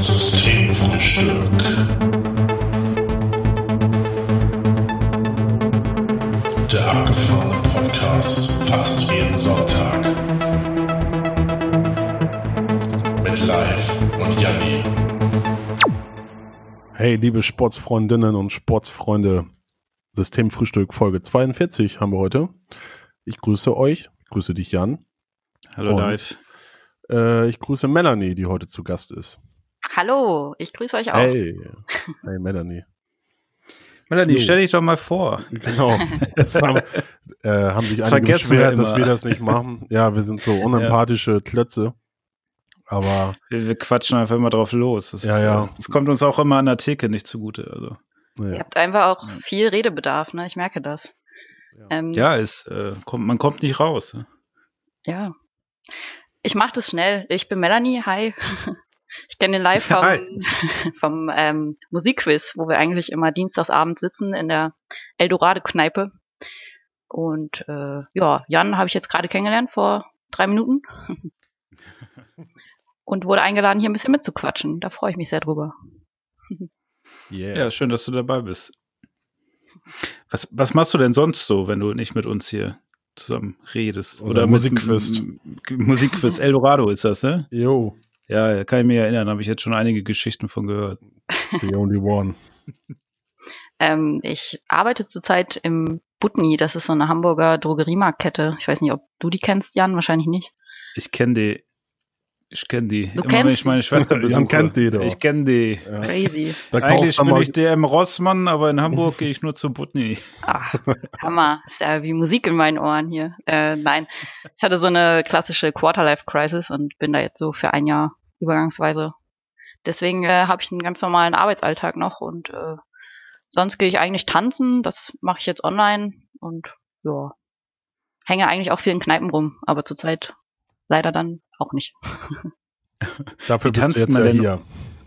Systemfrühstück. Der abgefahrene Podcast fast jeden Sonntag. Mit Live und Janni. Hey, liebe Sportsfreundinnen und Sportsfreunde, Systemfrühstück Folge 42 haben wir heute. Ich grüße euch, ich grüße dich Jan. Hallo Und- Live. Äh, ich grüße Melanie, die heute zu Gast ist. Hallo, ich grüße euch auch. Hey, hey Melanie. Melanie, Jo. stell dich doch mal vor. Genau. Das haben, äh, haben sich Das einige vergessen wir beschwert, dass wir das nicht machen. Ja, wir sind so unempathische Klötze. Aber Wir, wir quatschen einfach immer drauf los. Das, Ja, ist, ja. äh, das kommt uns auch immer an der Theke nicht zugute. Also. Ihr naja. habt einfach auch Ja. viel Redebedarf, ne? Ich merke das. Ja. Ähm, Ja, ist, äh, kommt, man kommt nicht raus. ne? ja. Ich mache das schnell. Ich bin Melanie, hi. Ich kenne den live vom, Hi. vom ähm, Musikquiz, wo wir eigentlich immer dienstagsabend sitzen in der Eldorado-Kneipe. Und äh, ja, Jan habe ich jetzt gerade kennengelernt vor drei Minuten. Und wurde eingeladen, hier ein bisschen mitzuquatschen. Da freue ich mich sehr drüber. Yeah. Ja, schön, dass du dabei bist. Was, was machst du denn sonst so, wenn du nicht mit uns hier zusammen redest? Oder mit- Musikquiz. Musikquiz. Eldorado ist das, ne? Yo, Ja, kann ich mich erinnern. Habe ich jetzt schon einige Geschichten von gehört. the only one. Ähm, ich arbeite zurzeit im Butni, das ist so eine Hamburger Drogeriemarktkette. Ich weiß nicht, ob du die kennst, Jan, wahrscheinlich nicht. Ich kenne die. Ich kenne die. Du Immer wenn kennst ich meine? Schwester Jan besuche. kennt die doch. Ich kenne die. Ja. Crazy. Eigentlich bin mal- ich im Rossmann, aber in Hamburg gehe ich nur zu Butni. Ah, Hammer. Ist ja wie Musik in meinen Ohren hier. Äh, nein, ich hatte so eine klassische Quarterlife-Crisis und bin da jetzt so für ein Jahr übergangsweise. Deswegen äh, habe ich einen ganz normalen Arbeitsalltag noch und äh, sonst gehe ich eigentlich tanzen. Das mache ich jetzt online und ja, hänge eigentlich auch viel in Kneipen rum, aber zurzeit leider dann auch nicht. Dafür bist du tanzt jetzt man ja hier.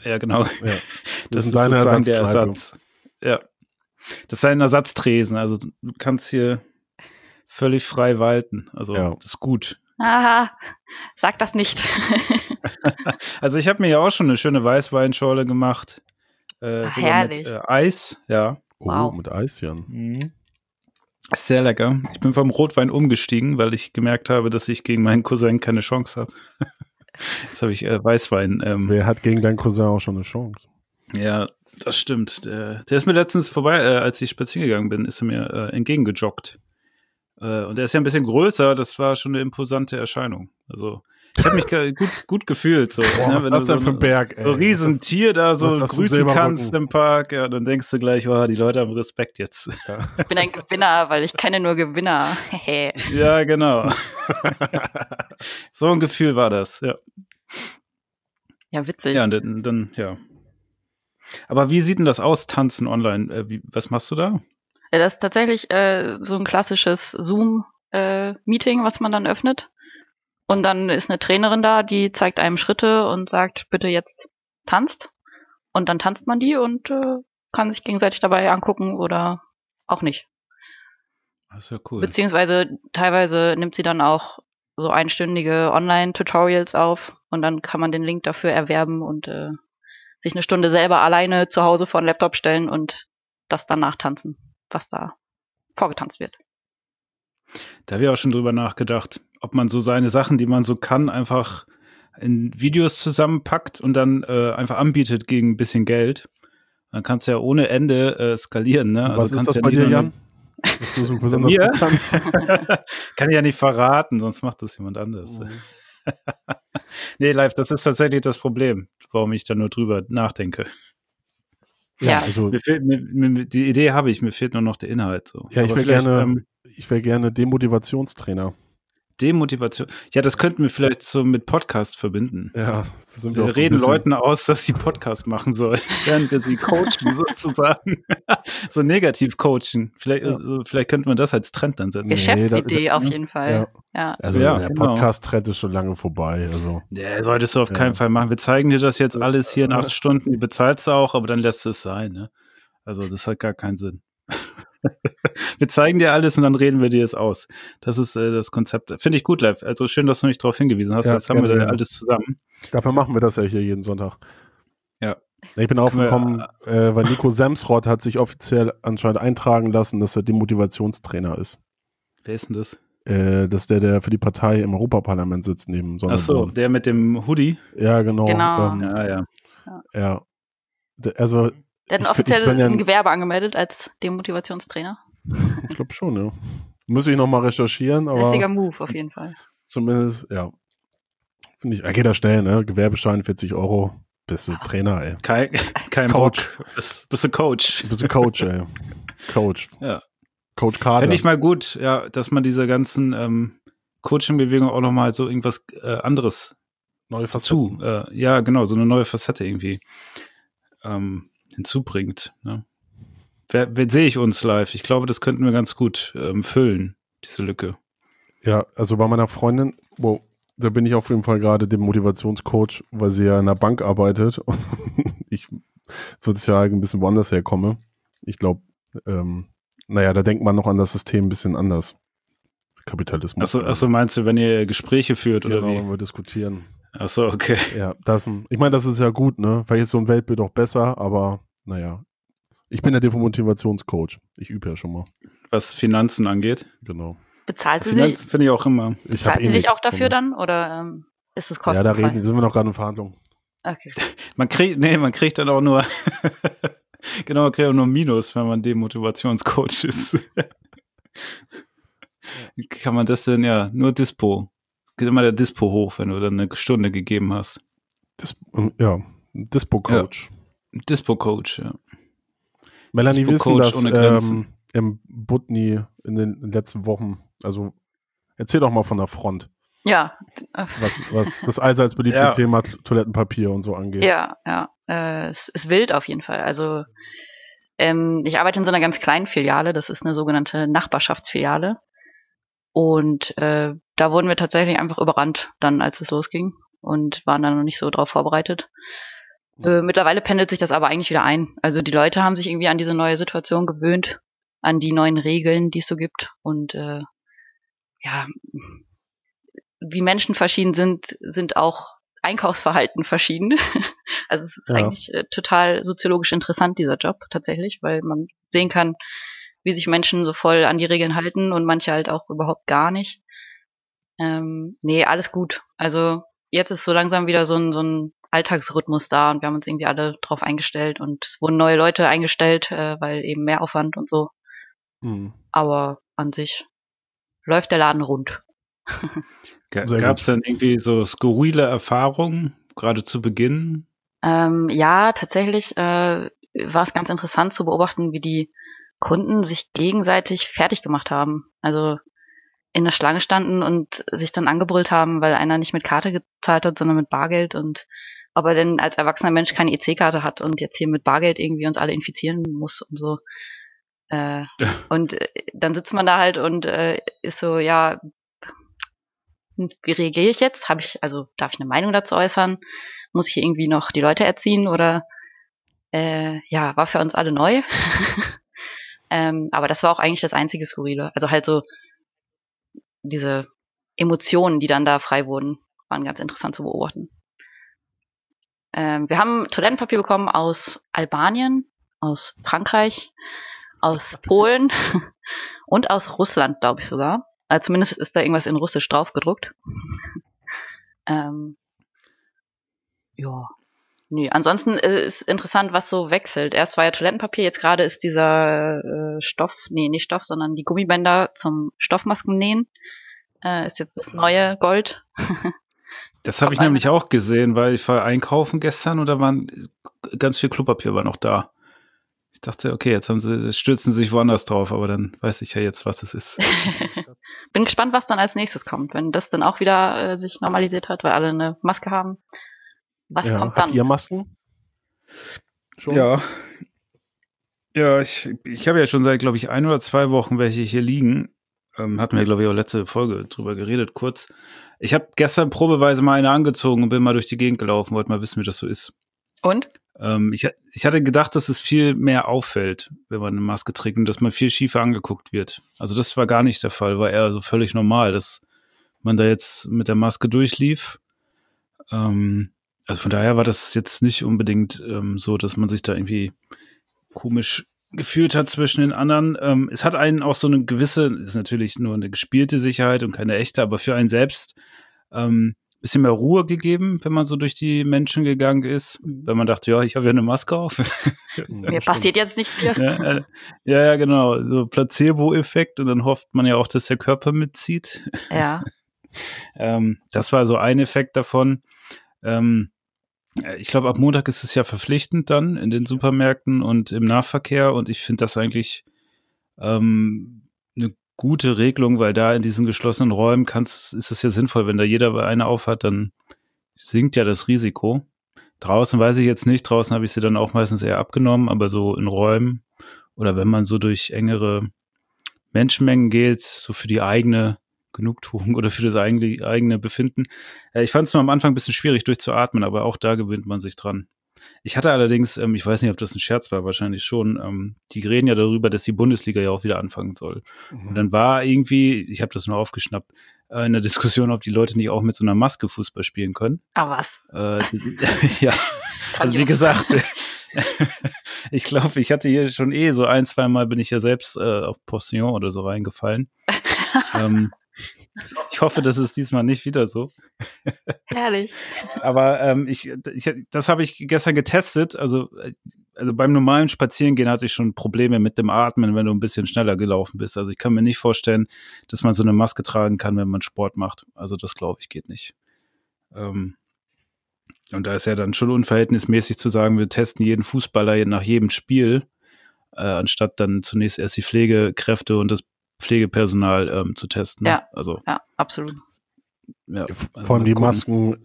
Ja, genau. Ja. Das, Das ist deine sozusagen der. Ersatz. Ja. Das ist ein Ersatztresen. Also du kannst hier völlig frei walten. Also Ja. das ist gut. Aha, sag das nicht. Also ich habe mir ja auch schon eine schöne Weißweinschorle gemacht. Äh, Ach, sogar mit herrlich. äh, Eis, ja. Oh, Wow. mit Eis, Jan. Ist Sehr lecker. Ich bin vom Rotwein umgestiegen, weil ich gemerkt habe, dass ich gegen meinen Cousin keine Chance habe. Jetzt habe ich äh, Weißwein. Ähm, Wer hat gegen deinen Cousin auch schon eine Chance? Ja, das stimmt. Der, der ist mir letztens vorbei, äh, als ich spazieren gegangen bin, ist er mir äh, entgegengejoggt. Äh, und er ist ja ein bisschen größer, das war schon eine imposante Erscheinung. Also, ich habe mich gut, gut gefühlt. So, Boah, ne, was ist wenn das du denn für ein Berg, ey? so ein Riesentier da so ist das grüßen kannst im Park, ja, dann denkst du gleich, wow, die Leute haben Respekt jetzt. Ich bin ein Gewinner, weil ich kenne nur Gewinner. Ja, genau. so ein Gefühl war das, ja. ja, witzig. Ja, dann, dann, ja. Aber wie sieht denn das aus, tanzen online? Äh, wie, was machst du da? Ja, das ist tatsächlich äh, so ein klassisches Zoom-Meeting, was man dann öffnet. Und dann ist eine Trainerin da, die zeigt einem Schritte und sagt, bitte jetzt tanzt. Und dann tanzt man die und äh, kann sich gegenseitig dabei angucken oder auch nicht. Das ist ja cool. Beziehungsweise teilweise nimmt sie dann auch so einstündige Online-Tutorials auf und dann kann man den Link dafür erwerben und äh, sich eine Stunde selber alleine zu Hause vor den Laptop stellen und das dann nachtanzen, was da vorgetanzt wird. Da habe ich auch schon drüber nachgedacht, ob man so seine Sachen, die man so kann, einfach in Videos zusammenpackt und dann äh, einfach anbietet gegen ein bisschen Geld. Dann kannst du ja ohne Ende äh, skalieren. Ne? Was ist das ja bei dir, Jan? Was du so besonders Mir? gut kannst? Kann ich ja nicht verraten, sonst macht das jemand anderes. Mhm. nee, live, das ist tatsächlich das Problem, warum ich da nur drüber nachdenke. Ja. also Mir fehlt, mir, mir, die Idee habe ich, mir fehlt nur noch der Inhalt. So. Ja, ich vielleicht, gerne- Ähm, ich wäre gerne Demotivationstrainer. Demotivation. Ja, das könnten wir vielleicht so mit Podcast verbinden. Ja, das sind wir, Wir reden Leuten aus, dass sie Podcast machen sollen, während wir sie coachen, sozusagen. so negativ coachen. Vielleicht, Ja. also, vielleicht könnte man das als Trend dann setzen. Nee, Geschäftsidee da- auf jeden Fall. Ja, Ja. also Ja, der genau. Podcast-Trend ist schon lange vorbei. Also Ja, solltest du auf Ja. keinen Fall machen. Wir zeigen dir das jetzt alles hier in acht Stunden. Die bezahlst du auch, aber dann lässt es sein. Ne? Also das hat gar keinen Sinn. wir zeigen dir alles und dann reden wir dir es aus. Das ist äh, das Konzept. Finde ich gut, Lev. Also schön, dass du mich darauf hingewiesen hast. Ja, Jetzt haben wir da alles zusammen. dafür machen wir das ja hier jeden Sonntag. Ja. Ich bin aufgekommen, äh, weil Nico Semsrott hat sich offiziell anscheinend eintragen lassen, dass er Demotivationstrainer ist. Wer ist denn das? Äh, das ist der, der für die Partei im Europaparlament sitzt neben Ach so, der mit dem Hoodie. Ja, genau. Genau. Ähm, Ja, ja. ja. Also, Der hat Ich- ein offiziell ich ja ein- Gewerbe angemeldet als Demotivationstrainer. ich glaube schon, ja. Muss ich nochmal recherchieren, Richtiger aber Move auf jeden Fall. zumindest, ja. Finde ich, er geht da schnell, ne? Gewerbeschein 40 Euro. Bist du Trainer, ey. Kein, kein Coach. Bock. Bist, bist du Coach. Bist du Coach, ey. Coach. Ja. Coach Kader. Fände ich mal gut, ja, dass man diese ganzen ähm, Coaching-Bewegungen auch nochmal so irgendwas äh, anderes Neue dazu, Facetten. äh, ja, genau, so eine neue Facette irgendwie ähm, hinzubringt. Ne? Wer, wer sehe ich uns live? Ich glaube, das könnten wir ganz gut ähm, füllen, diese Lücke. Ja, also bei meiner Freundin, wow, da bin ich auf jeden Fall gerade dem Motivationscoach, weil sie ja in der Bank arbeitet und ich sozial ein bisschen woanders herkomme. Ich glaube, ähm, naja, da denkt man noch an das System ein bisschen anders. Kapitalismus. Achso, achso, meinst du, wenn ihr Gespräche führt genau, oder wenn wie? wir diskutieren. Achso, okay. Ja, das, ein- ich meine, das ist ja gut, ne? Vielleicht ist so ein Weltbild auch besser, aber naja. Ich bin der Demotivationscoach. Ich übe ja schon mal. Was Finanzen angeht. Genau. Bezahlt sie, Finanzen finde ich auch immer. Ich bezahlt eh sie dich auch dafür von- dann oder ähm, ist es Ja, kostenfrei? da reden, sind wir noch gerade in Verhandlungen. Okay. Man kriegt, nee, man kriegt dann auch nur, genau, man kriegt auch nur Minus, wenn man Demotivationscoach ist. Kann man das denn, ja, nur Dispo. Geht immer der Dispo hoch, wenn du dann eine Stunde gegeben hast. Dis ja, Dispo-Coach. Dispo-Coach, ja. Melanie, wir wissen das ähm, im Butni in den letzten Wochen. Also erzähl doch mal von der Front, Ja, was, was das allseits beliebte Ja. Thema Toilettenpapier und so angeht. ja, ja. Äh, es ist wild auf jeden Fall. Also ähm, ich arbeite in so einer ganz kleinen Filiale, das ist eine sogenannte Nachbarschaftsfiliale. Und äh, da wurden wir tatsächlich einfach überrannt, dann als es losging und waren dann noch nicht so drauf vorbereitet. Äh, mittlerweile pendelt sich das aber eigentlich wieder ein. Also die Leute haben sich irgendwie an diese neue Situation gewöhnt, an die neuen Regeln, die es so gibt. Und äh, ja, wie Menschen verschieden sind, sind auch Einkaufsverhalten verschieden. also es ist Ja. eigentlich äh, total soziologisch interessant, dieser Job tatsächlich, weil man sehen kann, wie sich Menschen so voll an die Regeln halten und manche halt auch überhaupt gar nicht. Ähm, nee, alles gut. Also jetzt ist so langsam wieder so ein, so ein Alltagsrhythmus da und wir haben uns irgendwie alle drauf eingestellt und es wurden neue Leute eingestellt, äh, weil eben mehr Aufwand und so. Mhm. Aber an sich läuft der Laden rund. Gab es dann irgendwie so skurrile Erfahrungen, gerade zu Beginn? Ähm, ja, tatsächlich äh, war es ganz interessant zu beobachten, wie die Kunden sich gegenseitig fertig gemacht haben. Also in der Schlange standen und sich dann angebrüllt haben, weil einer nicht mit Karte gezahlt hat, sondern mit Bargeld und ob er denn als erwachsener Mensch keine EC-Karte hat und jetzt hier mit Bargeld irgendwie uns alle infizieren muss und so. Äh, und äh, dann sitzt man da halt und äh, ist so, ja, wie reagiere ich jetzt? Habe ich, also darf ich eine Meinung dazu äußern? Muss ich hier irgendwie noch die Leute erziehen oder äh, ja, war für uns alle neu. ähm, aber das war auch eigentlich das einzige Skurrile. Also halt so diese Emotionen, die dann da frei wurden, waren ganz interessant zu beobachten. Ähm, wir haben Toilettenpapier bekommen aus Albanien, aus Frankreich, aus Polen und aus Russland, glaube ich sogar. Also zumindest ist da irgendwas in Russisch drauf gedruckt. ähm, ja. Nee, ansonsten äh, ist interessant, was so wechselt. Erst war ja Toilettenpapier, jetzt gerade ist dieser äh, Stoff, nee, nicht Stoff, sondern die Gummibänder zum Stoffmasken nähen. Äh, ist jetzt das neue Gold. Das habe ich nämlich auch gesehen, weil ich war einkaufen gestern und da waren ganz viel Klopapier war noch da. Ich dachte, okay, jetzt haben sie, stürzen sie sich woanders drauf, aber dann weiß ich ja jetzt, was es ist. Bin gespannt, was dann als nächstes kommt, wenn das dann auch wieder äh, sich normalisiert hat, weil alle eine Maske haben. Was ja. kommt Habt dann? ihr Masken? Schon? Ja. Ja, ich, ich habe ja schon seit, glaube ich, ein oder zwei Wochen welche hier liegen. Ähm, hatten wir, glaube ich, auch letzte Folge drüber geredet, kurz. Ich habe gestern probeweise mal eine angezogen und bin mal durch die Gegend gelaufen, wollte mal wissen, wie das so ist. Und? Ähm, ich, ich hatte gedacht, dass es viel mehr auffällt, wenn man eine Maske trägt und dass man viel schiefer angeguckt wird. Also das war gar nicht der Fall, war eher so völlig normal, dass man da jetzt mit der Maske durchlief. Ähm, Also von daher war das jetzt nicht unbedingt ähm, so, dass man sich da irgendwie komisch gefühlt hat zwischen den anderen. Ähm, es hat einen auch so eine gewisse, ist natürlich nur eine gespielte Sicherheit und keine echte, aber für einen selbst ähm, bisschen mehr Ruhe gegeben, wenn man so durch die Menschen gegangen ist, Mhm. wenn man dachte, ja, ich habe ja eine Maske auf. Mir passiert jetzt nichts mehr. ja, äh, ja, ja, genau, so Placebo-Effekt und dann hofft man ja auch, dass der Körper mitzieht. Ja. Ähm, das war so ein Effekt davon. Ähm, äh, ich glaube, ab Montag ist es ja verpflichtend dann in den Supermärkten und im Nahverkehr und ich finde das eigentlich ähm, eine gute Regelung, weil da in diesen geschlossenen Räumen kann's, ist es ja sinnvoll, wenn da jeder eine aufhat, dann sinkt ja das Risiko. Draußen weiß ich jetzt nicht, draußen habe ich sie dann auch meistens eher abgenommen, aber so in Räumen oder wenn man so durch engere Menschenmengen geht, so für die eigene Genugtuung oder für das eigene, eigene Befinden. Äh, ich fand es nur am Anfang ein bisschen schwierig durchzuatmen, aber auch da gewöhnt man sich dran. Ich hatte allerdings, ähm, ich weiß nicht, ob das ein Scherz war, wahrscheinlich schon, ähm, die reden ja darüber, dass die Bundesliga ja auch wieder anfangen soll. Und dann war irgendwie, ich habe das nur aufgeschnappt, äh, eine Diskussion, ob die Leute nicht auch mit so einer Maske Fußball spielen können. Aber was? Äh, ja, also wie gesagt, ich glaube, ich hatte hier schon eh so ein, zwei Mal bin ich ja selbst äh, auf Postillon oder so reingefallen. ähm, ich hoffe, das ist diesmal nicht wieder so. Herrlich. Aber ähm, ich, ich, das habe ich gestern getestet. Also, also beim normalen Spazierengehen hatte ich schon Probleme mit dem Atmen, wenn du ein bisschen schneller gelaufen bist. Also ich kann mir nicht vorstellen, dass man so eine Maske tragen kann, wenn man Sport macht. Also das glaube ich geht nicht. Ähm, und da ist ja dann schon unverhältnismäßig zu sagen, wir testen jeden Fußballer nach jedem Spiel, äh, anstatt dann zunächst erst die Pflegekräfte und das Pflegepersonal ähm, zu testen. Ja. Also, Ja, absolut. ja. Vor allem die Gucken. Masken,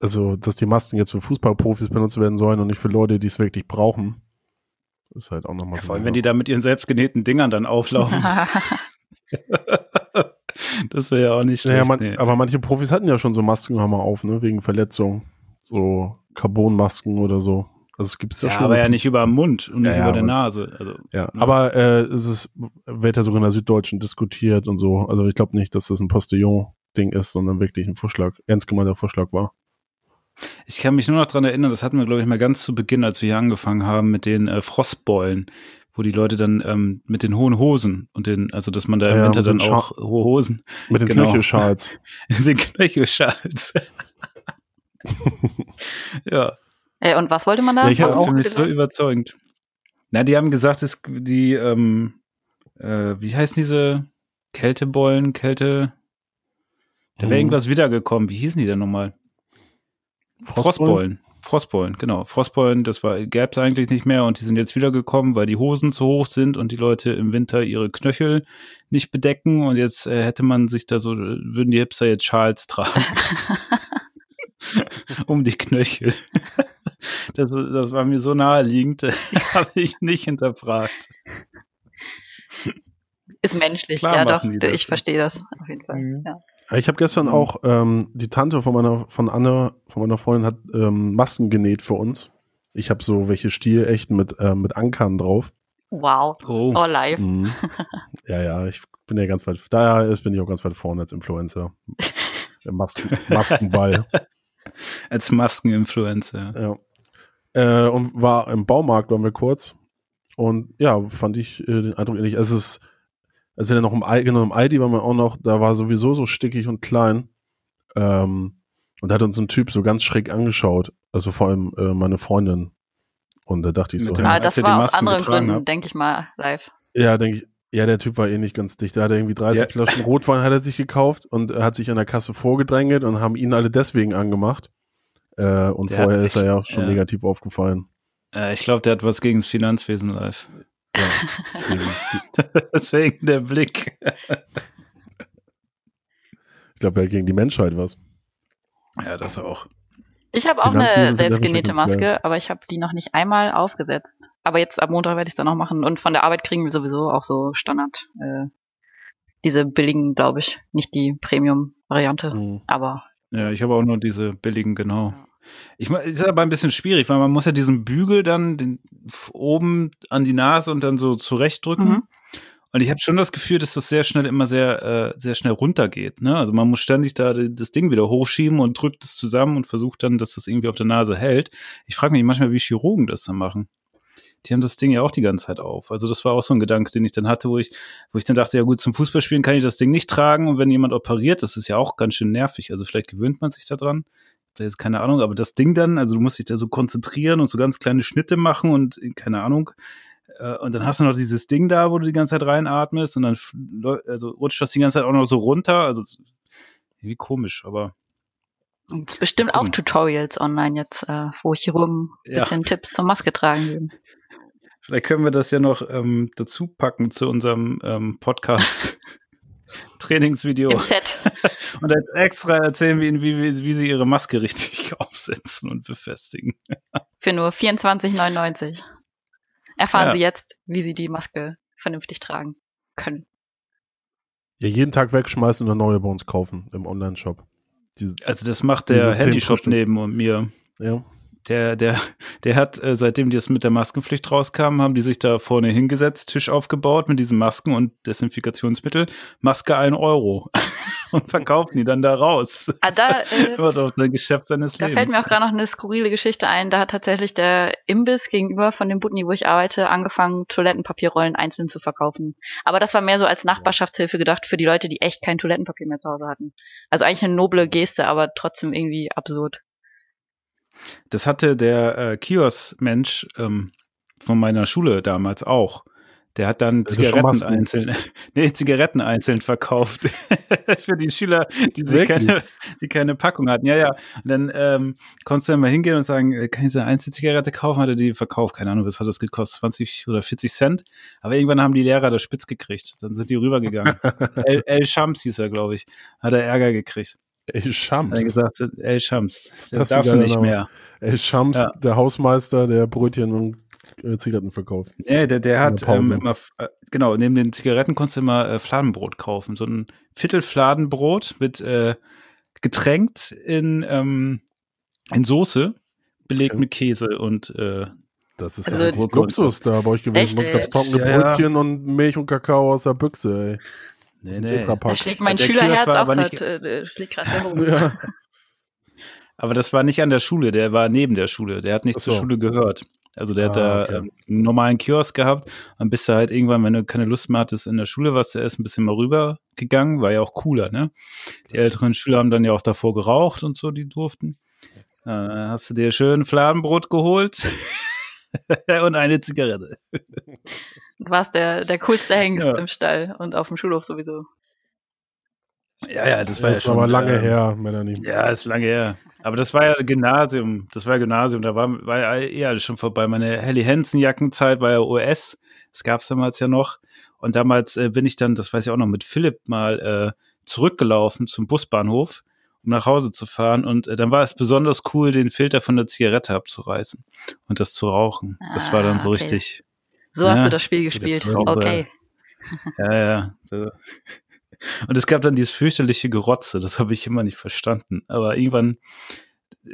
also dass die Masken jetzt für Fußballprofis benutzt werden sollen und nicht für Leute, die es wirklich brauchen, ist halt auch nochmal. Ja, vor allem, wenn die da mit ihren selbstgenähten Dingern dann auflaufen. das wäre ja auch nicht schlecht. Naja, man, nee. aber manche Profis hatten ja schon so Masken, haben wir auf, ne, wegen Verletzung. So Carbonmasken oder so. Also es gibt es ja, ja, schon. aber ja nicht über den Mund und nicht Ja, über der Nase. Also, Ja, aber äh, es ist, wird ja sogar in der Süddeutschen diskutiert und so. Also ich glaube nicht, dass das ein Postillon-Ding ist, sondern wirklich ein Vorschlag, ernst gemeinter Vorschlag war. ich kann mich nur noch dran erinnern, das hatten wir, glaube ich, mal ganz zu Beginn, als wir hier angefangen haben mit den äh, Frostbeulen, wo die Leute dann ähm, mit den hohen Hosen und den, also dass man da im Ja, Winter mit dann auch hohe Hosen, Mit den Genau. Knöchelschals. den Knöchelschals. ja. Äh, und was wollte man da? Ja, ich hab war auch für mich so überzeugend. Na, die haben gesagt, es, die, ähm, äh, wie heißen diese Kältebeulen, Kälte, da wäre Mhm. irgendwas wiedergekommen. Wie hießen die denn nochmal? Frostbeulen. Frostbeulen, genau. Frostbeulen, das war, gäbe es eigentlich nicht mehr und die sind jetzt wiedergekommen, weil die Hosen zu hoch sind und die Leute im Winter ihre Knöchel nicht bedecken und jetzt äh, hätte man sich da so, würden die Hipster jetzt Schals tragen um die Knöchel. Das, das war mir so naheliegend, habe ich nicht hinterfragt. Ist menschlich, Klar ja doch. Ich verstehe das auf jeden Fall. Mhm. Ja. Ich habe gestern Mhm. auch, ähm, die Tante von meiner, von Anne, von meiner Freundin hat ähm, Masken genäht für uns. Ich habe so welche stilechten mit, äh, mit Ankern drauf. Wow. Oh, Oh, live. Mhm. ja, ja, ich bin ja ganz weit, daher ist- bin ich auch ganz weit vorne als Influencer. Masken, Maskenball. als Maskeninfluencer. Ja. Äh, und war im Baumarkt, waren wir kurz. Und ja, fand ich äh, den Eindruck ähnlich. Es ist, als wir dann noch im, genau, im Aldi waren wir auch noch, da war sowieso so stickig und klein. Ähm, und da hat uns ein Typ so ganz schräg angeschaut. Also vor allem äh, meine Freundin. Und da dachte ich so, dem- ja, Ah, das war aus anderen Gründen, denke ich mal, live. ja denke ich, ja, der Typ war eh nicht ganz dicht. Da hat er irgendwie 30 Ja. Flaschen Rotwein hat er sich gekauft und er hat sich an der Kasse vorgedrängelt und haben ihn alle deswegen angemacht. Äh, und Der vorher hat ist er echt- ja auch schon ja. negativ aufgefallen. Äh, ich glaube, der hat was gegen das Finanzwesen live. Ja, deswegen. Der Blick. ich glaube, er hat gegen die Menschheit was. Ja, das auch. Ich habe auch eine selbstgenähte Maske, aber ich habe die noch nicht einmal aufgesetzt. Aber jetzt ab Montag werde ich es dann noch machen. Und von der Arbeit kriegen wir sowieso auch so Standard. Äh, diese billigen, glaube ich. Nicht die Premium-Variante. Mhm. Aber Ja, ich habe auch nur diese billigen, genau. Ich meine, ist aber ein bisschen schwierig, weil man muss ja diesen Bügel dann den, oben an die Nase und dann so zurechtdrücken. Mhm. Und ich habe schon das Gefühl, dass das sehr schnell immer sehr, äh, sehr schnell runtergeht. Ne? Also man muss ständig da das Ding wieder hochschieben und drückt es zusammen und versucht dann, dass das irgendwie auf der Nase hält. Ich frage mich manchmal, wie Chirurgen das dann machen. Die haben das Ding ja auch die ganze Zeit auf. Also das war auch so ein Gedanke, den ich dann hatte, wo ich, wo ich dann dachte, ja gut, zum Fußballspielen kann ich das Ding nicht tragen und wenn jemand operiert, das ist ja auch ganz schön nervig. Also vielleicht gewöhnt man sich da dran. Jetzt keine Ahnung, aber das Ding dann, also du musst dich da so konzentrieren und so ganz kleine Schnitte machen und keine Ahnung, äh, und dann hast du noch dieses Ding da, wo du die ganze Zeit reinatmest und dann also rutscht das die ganze Zeit auch noch so runter. Also irgendwie komisch, aber. Und bestimmt auch Tutorials online jetzt, äh, wo Chirurgen ein ja. bisschen Tipps zur Maske tragen geben. Vielleicht können wir das ja noch ähm, dazu packen zu unserem ähm, Podcast. Trainingsvideo. Und jetzt extra erzählen wir ihnen, wie, wie, wie sie ihre Maske richtig aufsetzen und befestigen. Für nur 24,99 erfahren ja. Sie jetzt, wie Sie die Maske vernünftig tragen können. Ja, jeden Tag wegschmeißen und eine neue bei uns kaufen im Online-Shop. Also das macht der Handyshop neben und mir. Ja der, der, der hat, äh, seitdem die das mit der Maskenpflicht rauskam, haben die sich da vorne hingesetzt, Tisch aufgebaut mit diesen Masken und Desinfikationsmittel. Maske ein Euro. und verkaufen die dann da raus. Ah, da, äh, Wird auf das Geschäft seines da Lebens. fällt mir auch gerade noch eine skurrile Geschichte ein. Da hat tatsächlich der Imbiss gegenüber von dem Butni, wo ich arbeite, angefangen, Toilettenpapierrollen einzeln zu verkaufen. Aber das war mehr so als Nachbarschaftshilfe gedacht für die Leute, die echt kein Toilettenpapier mehr zu Hause hatten. Also eigentlich eine noble Geste, aber trotzdem irgendwie absurd. Das hatte der äh, Kiosk-Mensch ähm, von meiner Schule damals auch. Der hat dann Zigaretten einzeln, nee, Zigaretten einzeln verkauft für die Schüler, die sich keine, die keine Packung hatten. Ja, ja. Und dann ähm, konntest du dann mal hingehen und sagen, äh, kann ich so eine Einzelzigarette kaufen? Hat er die verkauft? Keine Ahnung, was hat das gekostet? 20 oder 40 Cent? Aber irgendwann haben die Lehrer das spitz gekriegt. Dann sind die rübergegangen. El, El Shams hieß er, glaube ich. Hat er Ärger gekriegt. El Shams. Hat er gesagt, El Shams. Der darf nicht Name. mehr. El Shams, ja. der Hausmeister, der Brötchen und äh, Zigaretten verkauft. Ja, der, der hat ähm, immer, äh, genau, neben den Zigaretten konntest du immer äh, Fladenbrot kaufen. So ein Viertel Fladenbrot mit äh, getränkt in, ähm, in Soße, belegt okay. mit Käse und äh, das ist also ja Luxus da bei euch gewesen. Bei uns gab es trockene ja, Brötchen ja. und Milch und Kakao aus der Büchse, ey. Nee, nee. Da schlägt mein Schülerherz auch gerade, äh, schlägt gerade sehr hoch. ja. Aber das war nicht an der Schule, der war neben der Schule. Der hat nicht so. zur Schule gehört. Also der ah, hat da okay. ähm, einen normalen Kiosk gehabt. Dann bist du halt irgendwann, wenn du keine Lust mehr hattest in der Schule, was du erst ein bisschen mal rübergegangen. War ja auch cooler, ne? Die älteren Schüler haben dann ja auch davor geraucht und so, die durften. Dann hast du dir schön Fladenbrot geholt und eine Zigarette. Du warst der, der coolste Hengst ja. im Stall und auf dem Schulhof sowieso. Ja, ja, das war das ja schon. aber lange äh, her, Melanie. Ja, ist lange her. Aber das war ja Gymnasium. Das war Gymnasium. Da war, war ja eh alles schon vorbei. Meine Helly Hansen Jackenzeit war ja OS. Das gab's damals ja noch. Und damals äh, bin ich dann, das weiß ich auch noch, mit Philipp mal äh, zurückgelaufen zum Busbahnhof, um nach Hause zu fahren. Und äh, dann war es besonders cool, den Filter von der Zigarette abzureißen und das zu rauchen. Ah, das war dann so okay. richtig. So ja, hast du das Spiel gespielt. Okay. Ja, ja. Und es gab dann dieses fürchterliche Gerotze, das habe ich immer nicht verstanden. Aber irgendwann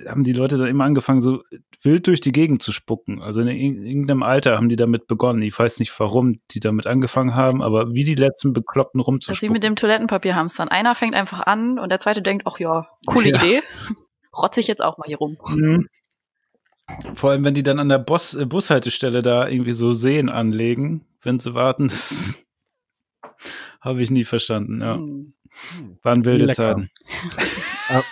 haben die Leute dann immer angefangen, so wild durch die Gegend zu spucken. Also in irgendeinem Alter haben die damit begonnen. Ich weiß nicht, warum die damit angefangen haben, aber wie die letzten Bekloppten rumzuspucken. Das ist wie mit dem Toilettenpapierhamstern. Einer fängt einfach an und der zweite denkt, ach ja, coole ja. Idee. Rotze ich jetzt auch mal hier rum. Mhm. Vor allem, wenn die dann an der Bus äh, Bushaltestelle da irgendwie so Seen anlegen, wenn sie warten, das habe ich nie verstanden, ja. Hm. Waren wilde Lecker. Zeiten.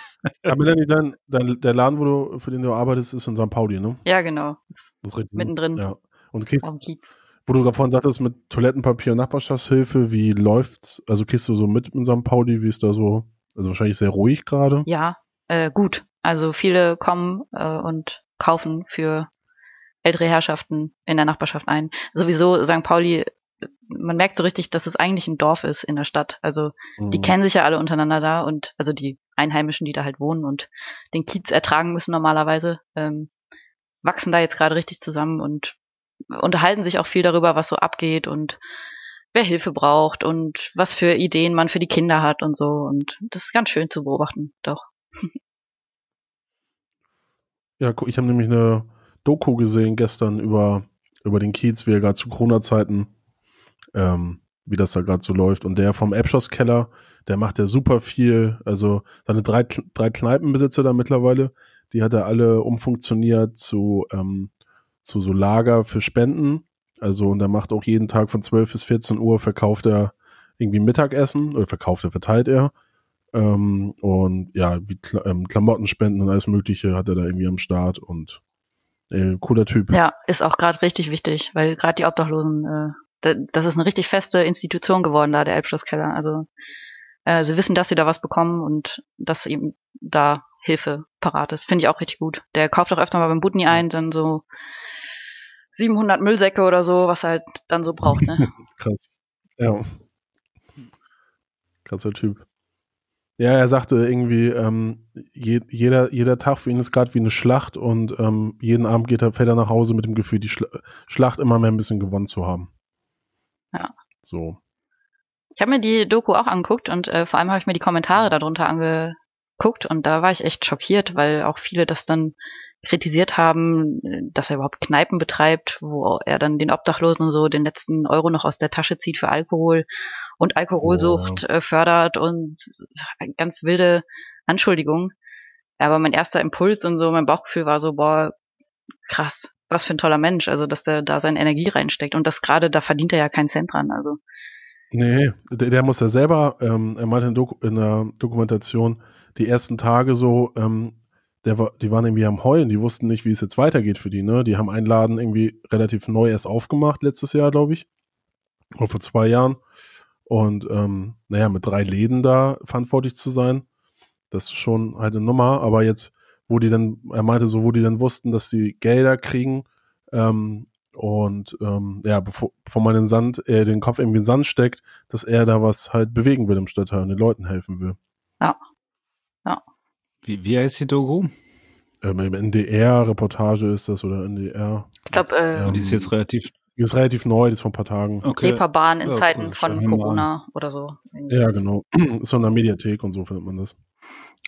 Aber Melanie, dein, dein, der Laden, wo du, für den du arbeitest, ist in St. Pauli, ne? Ja, genau. Mittendrin. Ja. Und du kriegst, wo du davon sagtest, mit Toilettenpapier und Nachbarschaftshilfe, wie läuft's? Also kriegst du so mit in St. Pauli, wie ist da so? Also wahrscheinlich sehr ruhig gerade. Ja, äh, gut. Also viele kommen äh, und kaufen für ältere Herrschaften in der Nachbarschaft ein. Sowieso St. Pauli man merkt so richtig, dass es eigentlich ein Dorf ist in der Stadt. Also die mhm. kennen sich ja alle untereinander da und also die Einheimischen, die da halt wohnen und den Kiez ertragen müssen normalerweise, ähm, wachsen da jetzt gerade richtig zusammen und unterhalten sich auch viel darüber, was so abgeht und wer Hilfe braucht und was für Ideen man für die Kinder hat und so. Und das ist ganz schön zu beobachten, doch. Ja, ich habe nämlich eine Doku gesehen gestern über, über den Kiez, wie er gerade zu Corona-Zeiten ähm, wie das da gerade so läuft. Und der vom Abschoss-Keller, der macht ja super viel. Also seine drei, drei Kneipenbesitzer da mittlerweile, die hat er alle umfunktioniert zu, ähm, zu so Lager für Spenden. Also und er macht auch jeden Tag von 12 bis 14 Uhr verkauft er irgendwie Mittagessen oder verkauft er, verteilt er. Ähm, und ja, wie Kla ähm, Klamottenspenden und alles Mögliche hat er da irgendwie am Start und äh, cooler Typ. Ja, ist auch gerade richtig wichtig, weil gerade die Obdachlosen, äh, das ist eine richtig feste Institution geworden da, der Elbschlosskeller. Also äh, sie wissen, dass sie da was bekommen und dass eben da Hilfe parat ist. Finde ich auch richtig gut. Der kauft auch öfter mal beim Butni ein, dann so 700 Müllsäcke oder so, was er halt dann so braucht. Ne? Krass. Ja. Krasser Typ. Ja, er sagte irgendwie, ähm, je, jeder, jeder Tag für ihn ist gerade wie eine Schlacht und ähm, jeden Abend geht er, fährt er nach Hause mit dem Gefühl, die Schla Schlacht immer mehr ein bisschen gewonnen zu haben. Ja. So. Ich habe mir die Doku auch angeguckt und äh, vor allem habe ich mir die Kommentare darunter angeguckt und da war ich echt schockiert, weil auch viele das dann kritisiert haben, dass er überhaupt Kneipen betreibt, wo er dann den Obdachlosen und so den letzten Euro noch aus der Tasche zieht für Alkohol und Alkoholsucht äh, fördert und ganz wilde Anschuldigungen. Aber mein erster Impuls und so, mein Bauchgefühl war so, boah, krass, was für ein toller Mensch, also dass der da seine Energie reinsteckt und das gerade, da verdient er ja keinen Cent dran, also. Nee, der, der muss ja selber, ähm, er meinte in, Doku in der Dokumentation, die ersten Tage so, ähm, der war, die waren irgendwie am Heulen, die wussten nicht, wie es jetzt weitergeht für die, ne? Die haben einen Laden irgendwie relativ neu erst aufgemacht, letztes Jahr, glaube ich. Oder vor zwei Jahren. Und ähm, naja, mit drei Läden da verantwortlich zu sein, das ist schon halt eine Nummer. Aber jetzt, wo die dann, er meinte so, wo die dann wussten, dass die Gelder kriegen ähm, und ähm, ja, bevor, bevor man den Sand, äh, den Kopf irgendwie in den Sand steckt, dass er da was halt bewegen will im Stadtteil und den Leuten helfen will. Ja. Ja. Wie, wie heißt die Doku? Ähm, Im NDR-Reportage ist das oder NDR. Ich glaube, äh, Ähm, die ist jetzt relativ. Die ist relativ neu, die ist vor ein paar Tagen. Okay. Reeperbahn in Ja, Zeiten cool, von Corona oder so. Ja, genau. Ist so in der Mediathek und so findet man das.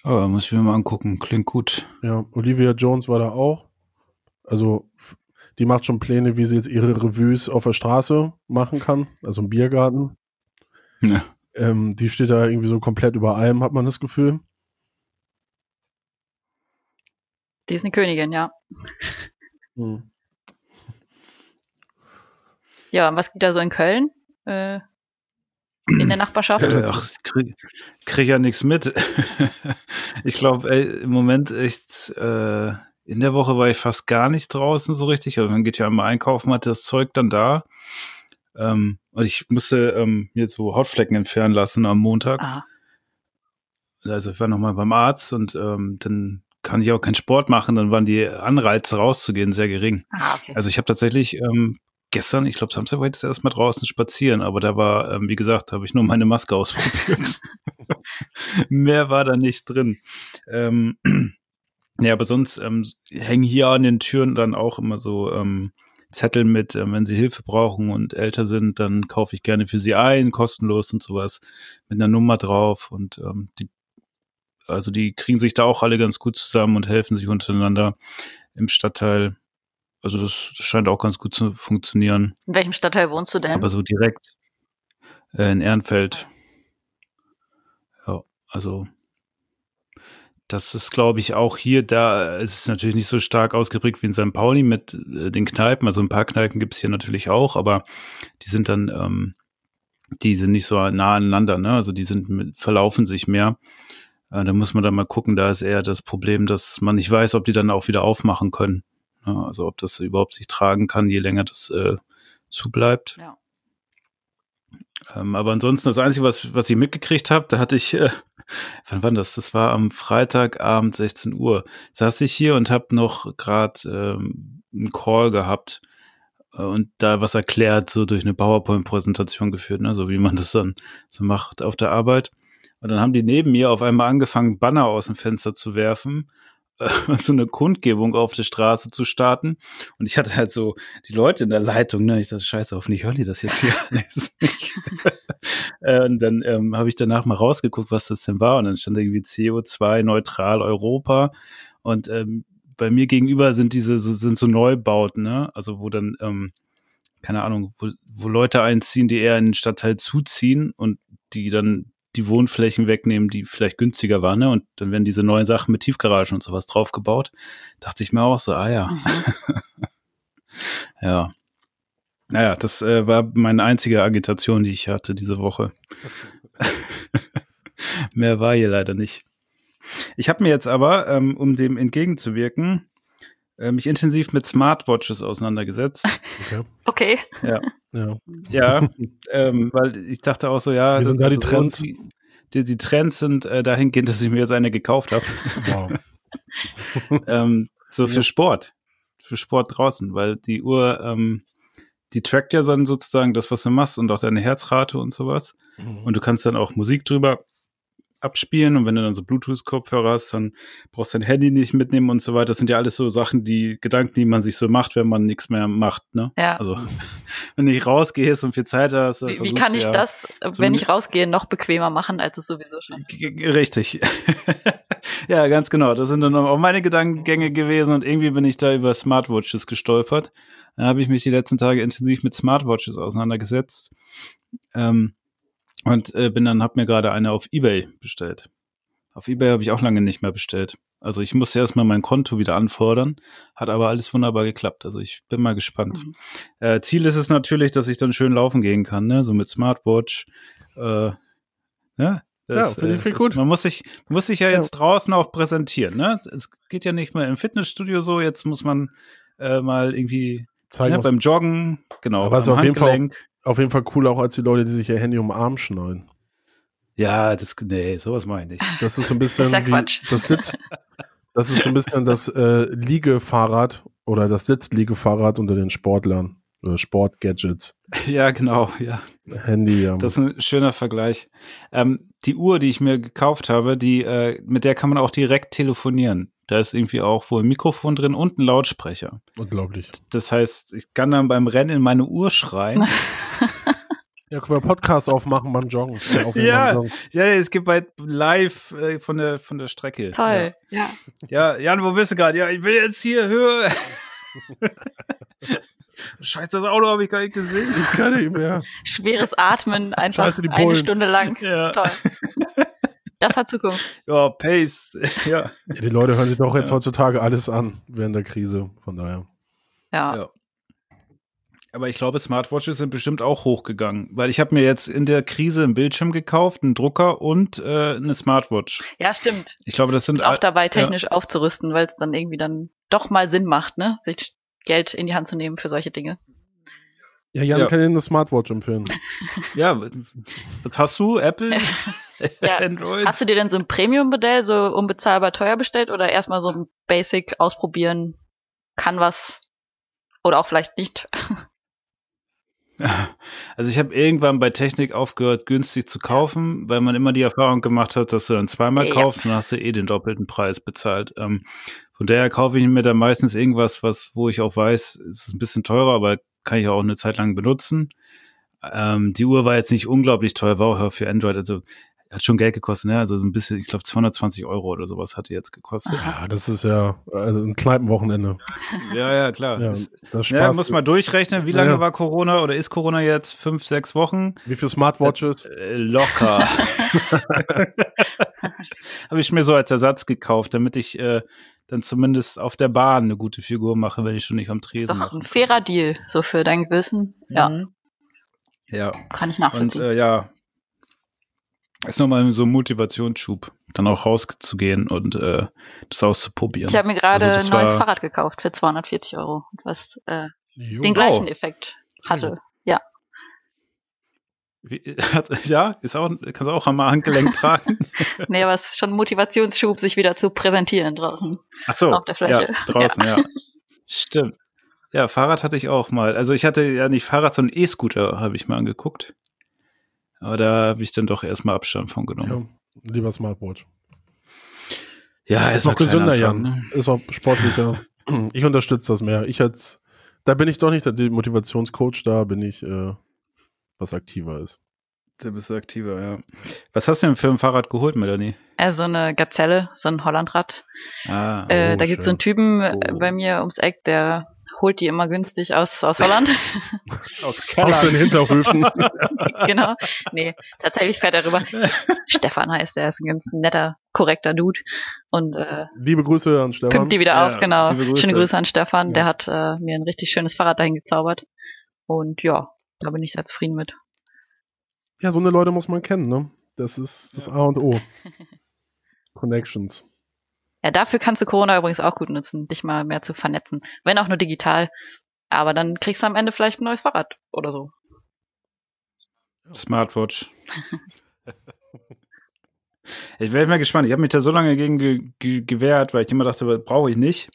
Oh, muss ich mir mal angucken. Klingt gut. Ja, Olivia Jones war da auch. Also, die macht schon Pläne, wie sie jetzt ihre Revues auf der Straße machen kann. Also im Biergarten. Ja. Ähm, die steht da irgendwie so komplett über allem, hat man das Gefühl. Die ist eine Königin, ja. Hm. Ja, und was geht da so in Köln? Äh, in der Nachbarschaft? Äh, Ach, ich krieg, krieg ja nichts mit. ich glaube, im Moment echt, äh, in der Woche war ich fast gar nicht draußen so richtig, aber man geht ja einmal einkaufen, hat das Zeug dann da. Ähm, und ich musste ähm, mir so Hautflecken entfernen lassen am Montag. Ah, Also ich war nochmal beim Arzt und ähm, dann kann ich auch keinen Sport machen, dann waren die Anreize rauszugehen sehr gering. ah, okay. Also ich habe tatsächlich ähm, gestern, ich glaube Samstag war ich das erstmal draußen spazieren, aber da war, ähm, wie gesagt, habe ich nur meine Maske ausprobiert. Mehr war da nicht drin. Ähm, ja, aber sonst ähm, hängen hier an den Türen dann auch immer so ähm, Zettel mit, ähm, wenn sie Hilfe brauchen und älter sind, dann kaufe ich gerne für sie ein, kostenlos und sowas, mit einer Nummer drauf und ähm, die also die kriegen sich da auch alle ganz gut zusammen und helfen sich untereinander im Stadtteil. Also das, scheint auch ganz gut zu funktionieren. in welchem Stadtteil wohnst du denn? Aber so direkt äh, in Ehrenfeld. Ja, also das ist, glaube ich, auch hier, da es ist natürlich nicht so stark ausgeprägt wie in St. Pauli mit äh, den Kneipen. Also ein paar Kneipen gibt es hier natürlich auch, aber die sind dann, ähm, die sind nicht so nah aneinander, ne? Also die sind mit, verlaufen sich mehr. Da muss man dann mal gucken, da ist eher das Problem, dass man nicht weiß, ob die dann auch wieder aufmachen können. Ne? Also ob das überhaupt sich tragen kann, je länger das äh, zubleibt. Ja. Ähm, aber ansonsten das Einzige, was, was ich mitgekriegt habe, da hatte ich, äh, wann war das? Das war am Freitagabend 16 Uhr. Saß ich hier und habe noch gerade ähm, einen Call gehabt äh, und da was erklärt, so durch eine PowerPoint-Präsentation geführt, ne? so wie man das dann so macht auf der Arbeit. Und dann haben die neben mir auf einmal angefangen, Banner aus dem Fenster zu werfen äh, und so eine Kundgebung auf der Straße zu starten. Und ich hatte halt so die Leute in der Leitung, ne? Ich dachte, scheiße, hoffentlich hören die das jetzt hier alles nicht. Äh, und dann ähm, habe ich danach mal rausgeguckt, was das denn war. Und dann stand irgendwie CO2-neutral Europa. Und ähm, bei mir gegenüber sind diese so, sind so Neubauten, ne? Also wo dann ähm, keine Ahnung, wo, wo Leute einziehen, die eher in den Stadtteil zuziehen und die dann die Wohnflächen wegnehmen, die vielleicht günstiger waren, ne? Und dann werden diese neuen Sachen mit Tiefgaragen und sowas draufgebaut. Dachte ich mir auch so, ah ja. Mhm. ja. Naja, das äh, war meine einzige Agitation, die ich hatte diese Woche. Mehr war hier leider nicht. Ich habe mir jetzt aber, ähm, um dem entgegenzuwirken, äh, mich intensiv mit Smartwatches auseinandergesetzt. Okay. Okay. Ja, Ja. ja ähm, weil ich dachte auch so, ja, Wie sind da die so Trends? Die, die, die Trends sind äh, dahingehend, dass ich mir jetzt eine gekauft habe. Wow. ähm, so Ja. für Sport. Für Sport draußen, weil die Uhr, ähm, die trackt ja dann sozusagen das, was du machst und auch deine Herzrate und sowas. Und du kannst dann auch Musik drüber abspielen und wenn du dann so Bluetooth-Kopfhörer hast, dann brauchst du dein Handy nicht mitnehmen und so weiter. Das sind ja alles so Sachen, die Gedanken, die man sich so macht, wenn man nichts mehr macht, ne? Ja. Also, wenn du nicht rausgehst und viel Zeit hast, Wie, wie kann ich ja, das, wenn ich rausgehe, noch bequemer machen, als es sowieso schon ist? Richtig. ja, ganz genau. Das sind dann auch meine Gedankengänge gewesen und irgendwie bin ich da über Smartwatches gestolpert. Da habe ich mich die letzten Tage intensiv mit Smartwatches auseinandergesetzt. Ähm, und äh, bin dann, habe mir gerade eine auf Ebay bestellt. Auf Ebay habe ich auch lange nicht mehr bestellt. Also ich musste erstmal mein Konto wieder anfordern, hat aber alles wunderbar geklappt. Also ich bin mal gespannt. Mhm. Äh, Ziel ist es natürlich, dass ich dann schön laufen gehen kann, ne? So mit Smartwatch. Äh, ja, Ja, finde ich- finde ich das- gut. Man muss sich, muss sich ja jetzt draußen auch präsentieren, ne? Es geht ja nicht mehr im Fitnessstudio so, jetzt muss man äh, mal irgendwie Zeigen ja, auf, beim Joggen, genau, Aber ist am auf jeden Fall- Handgelenk. Auf jeden Fall cooler auch als die Leute, die sich ihr Handy um den Arm schneiden. Ja, das, nee, sowas meine ich. Das ist so ein bisschen Das ja wie, das Sitz, das ist so ein bisschen das äh, Liegefahrrad oder das Sitzliegefahrrad unter den Sportlern. Oder Sportgadgets. ja, genau, ja. Handy, ja. Das ist ein schöner Vergleich. Ähm, die Uhr, die ich mir gekauft habe, die, äh, mit der kann man auch direkt telefonieren. Da ist irgendwie auch wohl ein Mikrofon drin und ein Lautsprecher. Unglaublich. Das heißt, ich kann dann beim Rennen in meine Uhr schreien. Ja, können wir Podcast aufmachen beim Joggen. Ja, Ja. es gibt bald live äh, von der von der Strecke. Toll. Ja. Ja. ja, Jan, wo bist du gerade? Ja, ich will jetzt hier höher. Scheiße, das Auto habe ich gar nicht gesehen. Ich kann nicht mehr. Schweres Atmen, einfach Scheiße, die eine. Stunde lang. Ja, Toll. Das hat Zukunft. ja Pace. Ja. Ja, die Leute hören sich doch jetzt Ja. heutzutage alles an während der Krise. Von daher. Ja. ja. Aber ich glaube, Smartwatches sind bestimmt auch hochgegangen, weil ich habe mir jetzt in der Krise einen Bildschirm gekauft, einen Drucker und äh, eine Smartwatch. Ja, stimmt. Ich glaube, das sind Bin auch dabei, technisch aufzurüsten, weil es dann irgendwie dann doch mal Sinn macht, ne? Sich Geld in die Hand zu nehmen für solche Dinge. Ja, Jan Ja. kann Ihnen eine Smartwatch empfehlen. ja. Was hast du? Apple? Ja. Android? Hast du dir denn so ein Premium-Modell so unbezahlbar teuer bestellt oder erstmal so ein Basic ausprobieren, kann was oder auch vielleicht nicht? Also ich habe irgendwann bei Technik aufgehört, günstig zu kaufen, weil man immer die Erfahrung gemacht hat, dass du dann zweimal Ja. kaufst und dann hast du eh den doppelten Preis bezahlt. Ähm, von daher kaufe ich mir dann meistens irgendwas, was, wo ich auch weiß, es ist ein bisschen teurer, aber kann ich auch eine Zeit lang benutzen. Ähm, die Uhr war jetzt nicht unglaublich teuer, war auch für Android, also hat schon Geld gekostet, ne? Also so ein bisschen, ich glaube 220 Euro oder sowas hat die jetzt gekostet. Ja, das ist ja also ein Kneipenwochenende. Ja, ja, klar. Ja, Ist- das ja, Spaß. muss man durchrechnen, wie lange Ja. war Corona oder ist Corona jetzt? Fünf, sechs Wochen? Wie viele Smartwatches? Äh, Locker. Habe ich mir so als Ersatz gekauft, damit ich äh, dann zumindest auf der Bahn eine gute Figur mache, wenn ich schon nicht am Ist Tresen doch mache. ein fairer Deal, so für dein Gewissen. Ja, Mhm. Ja, kann ich und nachvollziehen. äh, ja, ist nochmal so ein Motivationsschub, dann auch rauszugehen und äh, das auszuprobieren. ich habe mir gerade also ein neues war- Fahrrad gekauft für 240 Euro, was äh, Jo. den gleichen. Effekt hatte. Wie, ja, ist auch, kannst du auch am Handgelenk tragen. Nee, aber es ist schon ein Motivationsschub, sich wieder zu präsentieren draußen. Ach so, Auf der Fläche. ja, draußen, ja. Stimmt. Ja, Fahrrad hatte ich auch mal. Also ich hatte ja nicht Fahrrad, sondern E-Scooter habe ich mal angeguckt. Aber da habe ich dann doch erstmal Abstand von genommen. Ja, lieber Smartwatch. Ja, ist war noch gesünder, kleiner Jan. Anfang, ne? Ist auch sportlicher. Ich unterstütze das mehr. Ich als, da bin ich doch nicht der Motivationscoach, da bin ich äh, was aktiver ist. Du bist aktiver, ja. Was hast du denn für ein Fahrrad geholt, Melanie? Äh, so eine Gazelle, so ein Hollandrad. Ah, Äh, Oh, da gibt es so einen. Typen äh, Oh. bei mir ums Eck, der holt die immer günstig aus, aus Holland. Aus Aus den. Hinterhöfen. genau. Nee, tatsächlich fährt er rüber. Stefan heißt er, ist ein ganz netter, korrekter Dude. Und äh, Liebe Grüße an Stefan. pimpt die wieder Ja, auf, genau. Grüße. Schöne Grüße an Stefan, Ja. der hat äh, mir ein richtig schönes Fahrrad dahin gezaubert. Und ja, da bin ich sehr zufrieden mit. Ja, so eine Leute muss man kennen, ne? Das ist das A und O. Connections. Ja, dafür kannst du Corona übrigens auch gut nutzen, dich mal mehr zu vernetzen. Wenn auch nur digital. Aber dann kriegst du am Ende vielleicht ein neues Fahrrad oder so. Smartwatch. ich wäre mal gespannt. Ich habe mich da so lange gegen ge ge gewehrt, weil ich immer dachte, brauche ich nicht.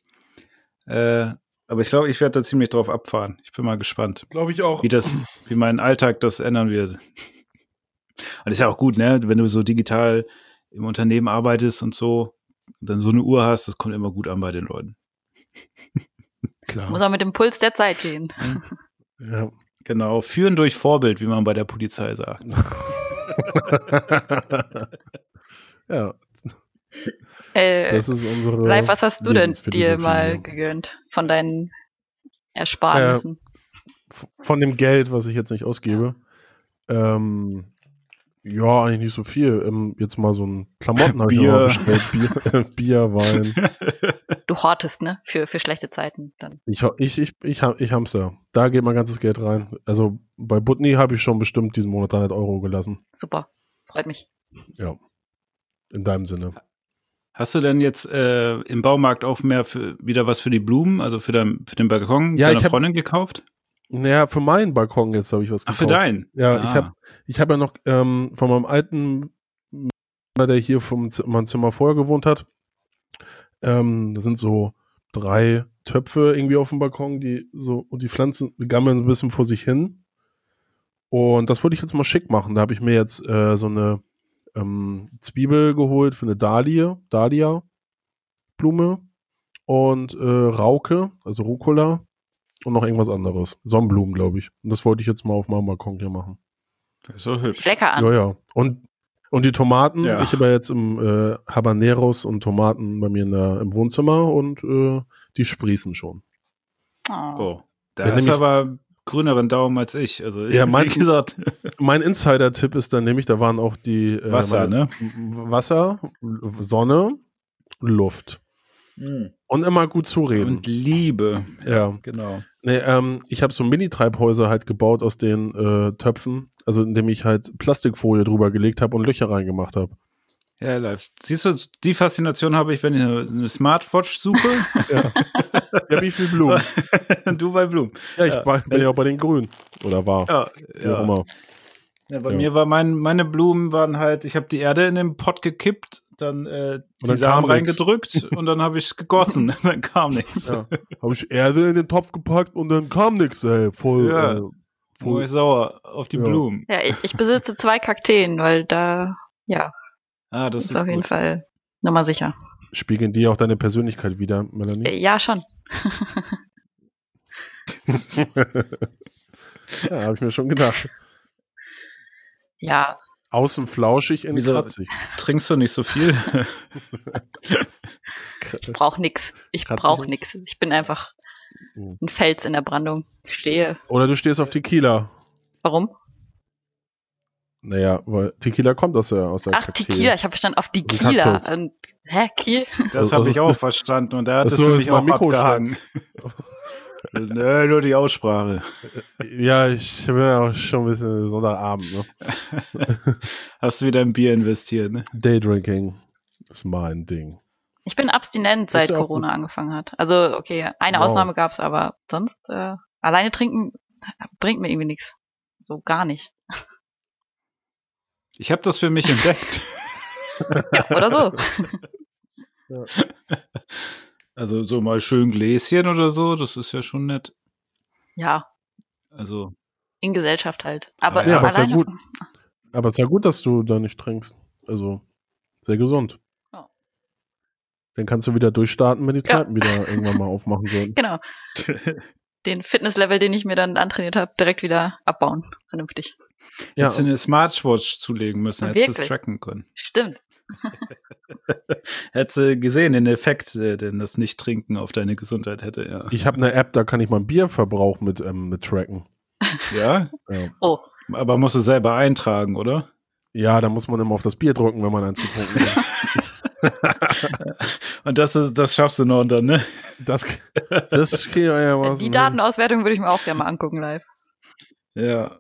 Äh, aber ich glaube, ich werde da ziemlich drauf abfahren. Ich bin mal gespannt, Glaube ich auch. wie das, wie mein Alltag das ändern wird. Und ist ja auch gut, ne? Wenn du so digital im Unternehmen arbeitest und so, dann so eine Uhr hast, das kommt immer gut an bei den Leuten. Klar. Muss auch mit dem Puls der Zeit gehen. Ja. Genau, führen durch Vorbild, wie man bei der Polizei sagt. ja, Äh, das ist unsere. Live, was hast du denn dir mal ja. gegönnt von deinen Ersparnissen? F- Von dem Geld, was ich jetzt nicht ausgebe. Ähm, ja, eigentlich nicht so viel. Ähm, jetzt mal so ein Klamotten habe ich mal bestellt. Bier, Bier, Wein. Du hortest, ne? Für, für schlechte Zeiten dann. Ich, ich, ich, ich, ich Hamster. Da geht mein ganzes Geld rein. Also bei Butni habe ich schon bestimmt diesen Monat 300 Euro gelassen. Super. Freut mich. Ja. In deinem Sinne. Hast du denn jetzt äh, im Baumarkt auch mehr für, wieder was für die Blumen, also für, dein, für den Balkon Ja, deiner ich hab- Freundin gekauft? Naja, für meinen Balkon jetzt habe ich was Ach, gekauft. für deinen? Ja, ah. ich habe ich hab ja noch ähm, von meinem alten, der hier vom Z meinem Zimmer vorher gewohnt hat, ähm, da sind so drei Töpfe irgendwie auf dem Balkon, die so, und die Pflanzen gammeln so ein bisschen vor sich hin. Und das wollte ich jetzt mal schick machen. Da habe ich mir jetzt äh, so eine ähm, Zwiebel geholt für eine Dahlie, Dahlia Blume und äh, Rauke, also Rucola und noch irgendwas anderes. Sonnenblumen, glaube ich. Und das wollte ich jetzt mal auf meinem Balkon hier machen. Das ist so hübsch. Lecker an. Ja, ja. Und, und die Tomaten, Ja. ich habe ja jetzt im äh, Habaneros und Tomaten bei mir in der, im Wohnzimmer und äh, die sprießen schon. Oh. Oh, da Ja, hast du nämlich- aber grüneren Daumen als ich. Also ich Ja, wie mein- gesagt, Mein Insider-Tipp ist dann nämlich, da waren auch die äh, Wasser, meine- ne? Wasser, Sonne, Luft. Und immer gut zureden. Und Liebe. ja. Genau. Nee, ähm, ich habe so Mini-Treibhäuser halt gebaut aus den äh, Töpfen, also indem ich halt Plastikfolie drüber gelegt habe und Löcher reingemacht habe. Ja, live. Siehst du, die Faszination habe ich, wenn ich eine, Smartwatch suche. Ja, wie viel Blumen? du bei Blumen. Ja, ich Ja. war, bin ja auch bei den Grünen. Oder war. Ja, Wie auch ja. immer. ja bei mir war mein, meine Blumen waren halt, ich habe die Erde in den Pott gekippt, dann äh, die dann Samen reingedrückt und dann habe ich gegossen. dann kam nichts. Ja. Habe ich Erde in den Topf gepackt und dann kam nix, ey. Voll. Ja. Äh, voll ich sauer auf die Ja. Blumen. Ja, ich, ich besitze zwei Kakteen, weil da, ja, Ah, das ist, ist auf jeden gut. Fall Nummer sicher. spiegeln die auch deine Persönlichkeit wieder, Melanie? Äh, Ja, schon. ja, habe ich mir schon gedacht. Ja, Außen flauschig, innen Wieso? kratzig. Trinkst du nicht so viel? ich brauch nix. Ich Kratzig. brauch nix. Ich bin einfach Mhm. ein Fels in der Brandung. Ich stehe. Oder du stehst auf Tequila. Warum? Naja, weil Tequila kommt aus der, aus der Ach, Kakteen. Tequila. Ich habe verstanden auf Tequila. Und, hä, Kiel? Das Also- habe ich auch verstanden und da hattest so du ist mich auch Mikro abgehangen. Nö, nur die Aussprache. Ja, ich bin ja auch schon ein bisschen Sonntagabend. Ne? Hast du wieder ein Bier investiert, ne? Daydrinking ist mein Ding. Ich bin abstinent, seit ja Corona angefangen hat. Also, okay, eine Wow. Ausnahme gab's, aber sonst äh, alleine trinken bringt mir irgendwie nichts. So gar nicht. Ich habe das für mich entdeckt. Ja, oder so. Also so mal schön Gläschen oder so, das ist ja schon nett. ja, Also in Gesellschaft halt. Aber, Ja, aber ist ja gut. Aber es ist ja gut, dass du da nicht trinkst. Also, sehr gesund. Ja. Dann kannst du wieder durchstarten, wenn die Ja. Kneipen wieder irgendwann mal aufmachen sollen. Genau. Den Fitnesslevel, den ich mir dann antrainiert habe, direkt wieder abbauen. Vernünftig. Ja, Hättest du eine Smartwatch zulegen müssen, hättest du es tracken können. Stimmt. Hättest du gesehen, den Effekt, äh, den das Nicht-Trinken auf deine Gesundheit hätte, ja. Ich habe eine App, da kann ich meinen Bierverbrauch mit, ähm, mit tracken. Ja? Ja. Oh, Aber musst du selber eintragen, oder? ja, da muss man immer auf das Bier drücken, wenn man eins getrunken hat. Und das ist, das schaffst du noch dann, ne? Das, das kriege ich ja was. die Datenauswertung würde ich mir auch gerne mal angucken live. Ja.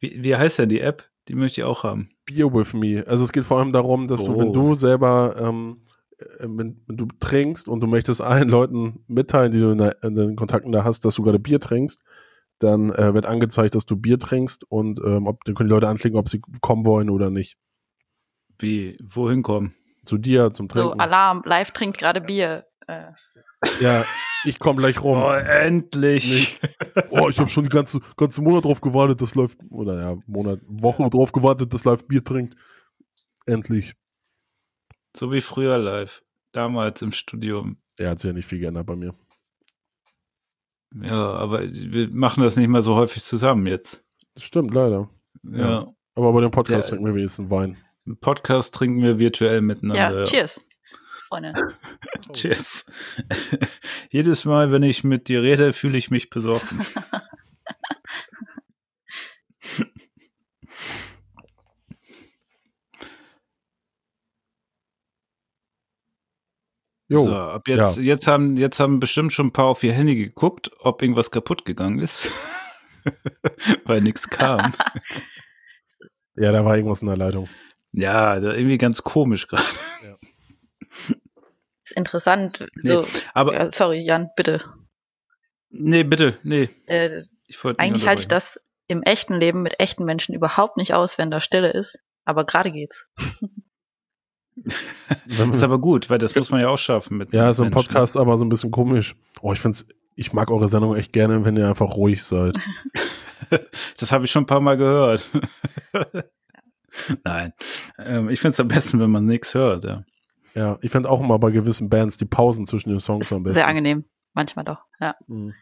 Wie, wie heißt denn die App? Die möchte ich auch haben. Beer with me. Also es geht vor allem darum, dass du, Oh. wenn du selber, ähm, äh, wenn, wenn du trinkst und du möchtest allen Leuten mitteilen, die du in, der, in den Kontakten da hast, dass du gerade Bier trinkst, dann äh, wird angezeigt, dass du Bier trinkst und ähm, ob, dann können die Leute anklicken, ob sie kommen wollen oder nicht. Wie, wohin kommen? Zu dir, zum So, Trinken. Alarm, live trinkt gerade Bier. Äh, ja, ich komme gleich rum. Oh, endlich. Nicht. Oh, ich habe schon die ganze, ganze Monat drauf gewartet, dass läuft, oder ja, Monat, Woche drauf gewartet, dass live Bier trinkt. Endlich. So wie früher live. Damals im Studium. Er hat sich ja nicht viel geändert bei mir. Ja, aber wir machen das nicht mehr so häufig zusammen jetzt. Das stimmt, leider. Ja. Ja. Aber bei dem Podcast Der- trinken wir wenigstens Wein. Im Podcast trinken wir virtuell ja, miteinander. cheers. Freunde. Cheers. Jedes Mal, wenn ich mit dir rede, fühle ich mich besoffen. Jo, so, ab jetzt, jetzt, haben, jetzt haben bestimmt schon ein paar auf ihr Handy geguckt, ob irgendwas kaputt gegangen ist. Weil nichts kam. ja, da war irgendwas in der Leitung. Ja, da irgendwie ganz komisch gerade. Ist interessant. Nee, So, Aber, ja, sorry, Jan, bitte. nee, bitte, nee. Äh, eigentlich halte ich das im echten Leben mit echten Menschen überhaupt nicht aus, wenn da Stille ist. Aber gerade geht's. Das ist aber gut, weil das muss man ja auch schaffen mit ja, so ein Menschen. Podcast aber so ein bisschen komisch. Oh, ich find's, ich mag eure Sendung echt gerne, wenn ihr einfach ruhig seid. Das habe ich schon ein paar Mal gehört. Nein. Ähm, ich finde es am besten, wenn man nichts hört. Ja. Ja, ich finde auch immer bei gewissen Bands die Pausen zwischen den Songs am besten. Sehr angenehm. Manchmal doch. Ja. Mhm.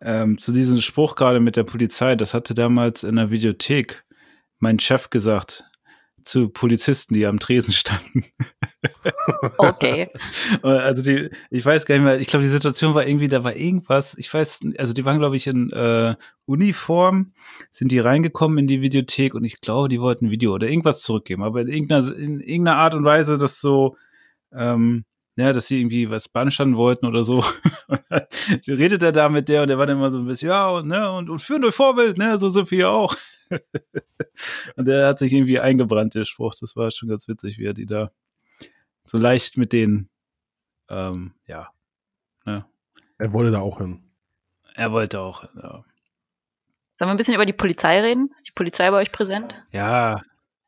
Ähm, zu diesem Spruch gerade mit der Polizei, das hatte damals in der Videothek mein Chef gesagt zu Polizisten, die am Tresen standen. Okay. Also die, ich weiß gar nicht mehr, ich glaube, die Situation war irgendwie, da war irgendwas, ich weiß, also die waren, glaube ich, in äh, Uniform, sind die reingekommen in die Videothek und ich glaube, die wollten ein Video oder irgendwas zurückgeben, aber in irgendeiner, in irgendeiner Art und Weise, das so, ähm, ja, dass sie irgendwie was beanstanden wollten oder so. Dann redet er da mit der und der war dann immer so ein bisschen, ja, und, ne, und, und für ein Vorbild, ne, so sind wir ja auch. und der hat sich irgendwie eingebrannt, der Spruch. Das war schon ganz witzig, wie er die da so leicht mit denen, ähm, ja, ne, Er wollte da auch hin. er wollte auch, ja. Sollen wir ein bisschen über die Polizei reden? Ist die Polizei bei euch präsent? Ja,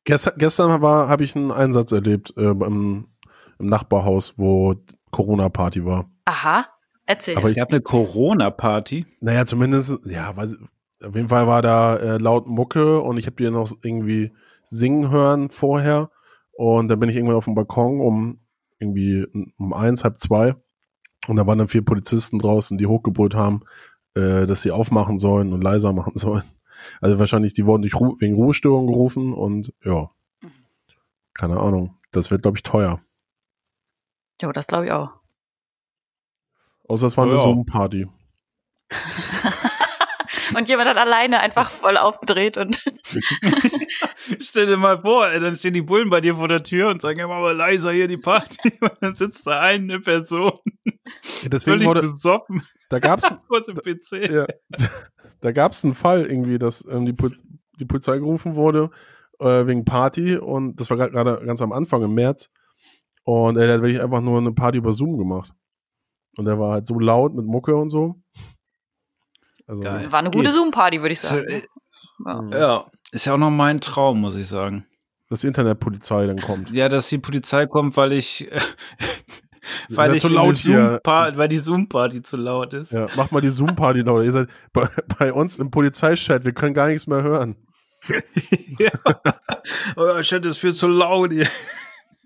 Gestern, gestern war, habe ich einen Einsatz erlebt äh, im, im Nachbarhaus, wo Corona-Party war. Aha. Erzähl. Aber es ich- gab eine Corona-Party. Naja, zumindest, ja, weiß, auf jeden Fall war da äh, laut Mucke und ich habe die noch irgendwie singen hören vorher. Und dann bin ich irgendwann auf dem Balkon um irgendwie um eins, halb zwei. Und da waren dann vier Polizisten draußen, die hochgebrüllt haben, äh, dass sie aufmachen sollen und leiser machen sollen. Also wahrscheinlich, die wurden durch Ru wegen Ruhestörung gerufen und ja, keine Ahnung. Das wird, glaube ich, teuer. jo, das glaube ich auch. Außer es war eine Ja. Zoom-Party. Und jemand hat alleine einfach voll aufgedreht und Stell dir mal vor, ey, dann stehen die Bullen bei dir vor der Tür und sagen, ja, mach mal leiser hier die Party. Und dann sitzt da eine Person, Deswegen völlig wurde, besoffen, da gab's, vor dem PC. ja, da gab es einen Fall irgendwie, dass ähm, die, Pol die Polizei gerufen wurde äh, wegen Party und das war gerade ganz am Anfang im März und er hat wirklich einfach nur eine Party über Zoom gemacht und der war halt so laut mit Mucke und so. Also, Geil. war eine gute. Zoom-Party, würde ich sagen. äh, Ja. Ja, ist ja auch noch mein Traum, muss ich sagen. dass die Internetpolizei dann kommt. Ja, dass die Polizei kommt, weil ich, weil ich zu laut hier. Weil die Zoom-Party zu laut ist. Ja, mach mal die Zoom-Party lauter. Ihr seid bei, bei uns im Polizeichat, wir können gar nichts mehr hören. ja. Oh, shit, ist viel zu laut hier.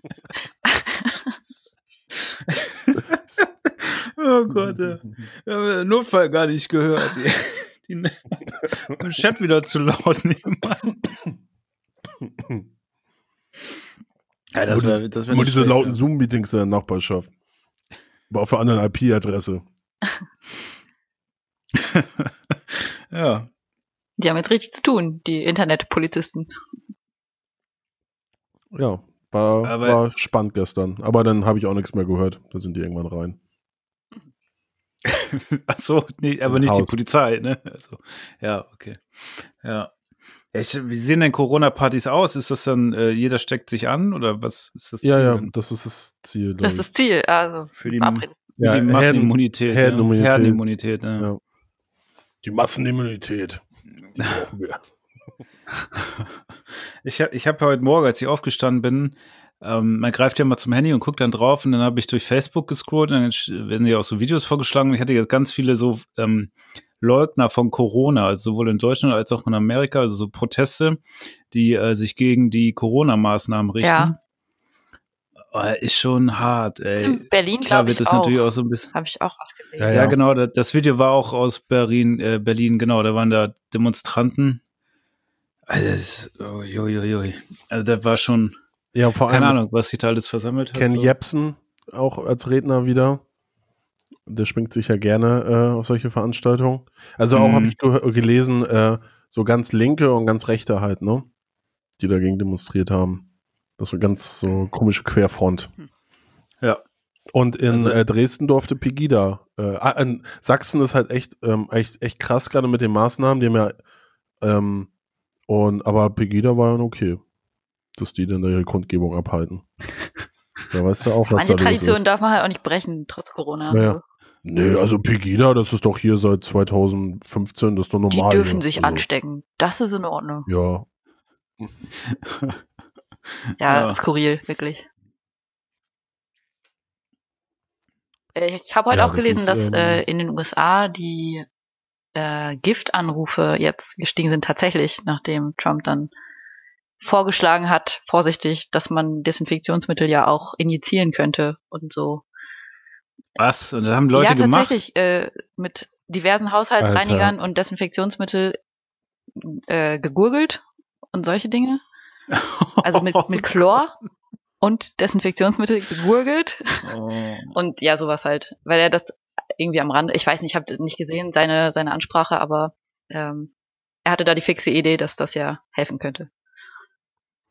oh Gott, ja. Wir haben den Notfall gar nicht gehört. Die, die, im Chat wieder zu laut nehmen. Ja, das Nur wäre die- das wär Immer nicht diese schlecht, lauten ja. Zoom-Meetings in der Nachbarschaft. Aber auf einer anderen IP-Adresse. ja. Die haben jetzt richtig zu tun, die Internetpolizisten. Ja, war, Aber- war spannend gestern. Aber dann habe ich auch nichts mehr gehört. Da sind die irgendwann rein. Ach so, nee, aber nicht die Haus. Polizei, ne? Also, ja, okay. Ja. Ja, ich, wie sehen denn Corona-Partys aus? Ist das dann, äh, jeder steckt sich an oder was ist das Ja, Ziel ja, denn? das ist das Ziel. Das ist das Ziel. Also, Für die, für Ja, die Massenimmunität. Herdenimmunität. Ja. Herdenimmunität, ja. Ja. Die Massenimmunität. Die brauchen wir. Ich habe ich hab heute Morgen, als ich aufgestanden bin, ähm, man greift ja mal zum Handy und guckt dann drauf und dann habe ich durch Facebook gescrollt und dann werden ja auch so Videos vorgeschlagen. Ich hatte jetzt ganz viele so ähm, Leugner von Corona, also sowohl in Deutschland als auch in Amerika, also so Proteste, die äh, sich gegen die Corona-Maßnahmen richten. Ja. Oh, ist schon hart, ey. In Berlin, Klar glaube ich, wird das auch. natürlich auch so ein bisschen. Habe ich auch was gesehen. Ja, Ja, genau, das, das Video war auch aus Berlin, äh, Berlin, genau, da waren da Demonstranten. Also, das ist, oh, joi, joi, also das war schon, Ja, vor allem keine Ahnung, was sich da alles versammelt hat. Ken so. Jepsen auch als Redner wieder. Der schwingt sich ja gerne äh, auf solche Veranstaltungen. Also auch Mhm. habe ich gehö- gelesen, äh, so ganz linke und ganz rechte halt, ne? Die dagegen demonstriert haben. Das war ganz so komische Querfront. Ja. Und in Also- äh, Dresden durfte Pegida. Äh, ah, in Sachsen ist halt echt, ähm, echt, echt krass gerade mit den Maßnahmen. Die haben ja, ähm, und, aber Pegida war dann okay, dass die dann ihre Kundgebung abhalten. Da weißt du auch, was Manche da los Traditionen ist. darf man halt auch nicht brechen, trotz Corona. Naja. Also, Nee, also Pegida, das ist doch hier seit 2015, das ist doch die normal. dürfen hier. sich also, anstecken. Das ist in Ordnung. Ja, Ja, Ja. skurril, wirklich. Äh, Ich habe heute Ja, auch das gelesen, ist, dass ähm, äh, in den USA die äh, Giftanrufe jetzt gestiegen sind, tatsächlich, nachdem Trump dann vorgeschlagen hat, vorsichtig, dass man Desinfektionsmittel ja auch injizieren könnte und so. Was? Und das haben Leute ja, gemacht? tatsächlich, äh, mit diversen Haushaltsreinigern und Desinfektionsmittel äh, gegurgelt und solche Dinge. Also mit, mit Chlor und Desinfektionsmittel gegurgelt. Oh. Und ja, sowas halt. Weil er das irgendwie am Rande, ich weiß nicht, ich habe nicht gesehen, seine, seine Ansprache, aber ähm, er hatte da die fixe Idee, dass das ja helfen könnte.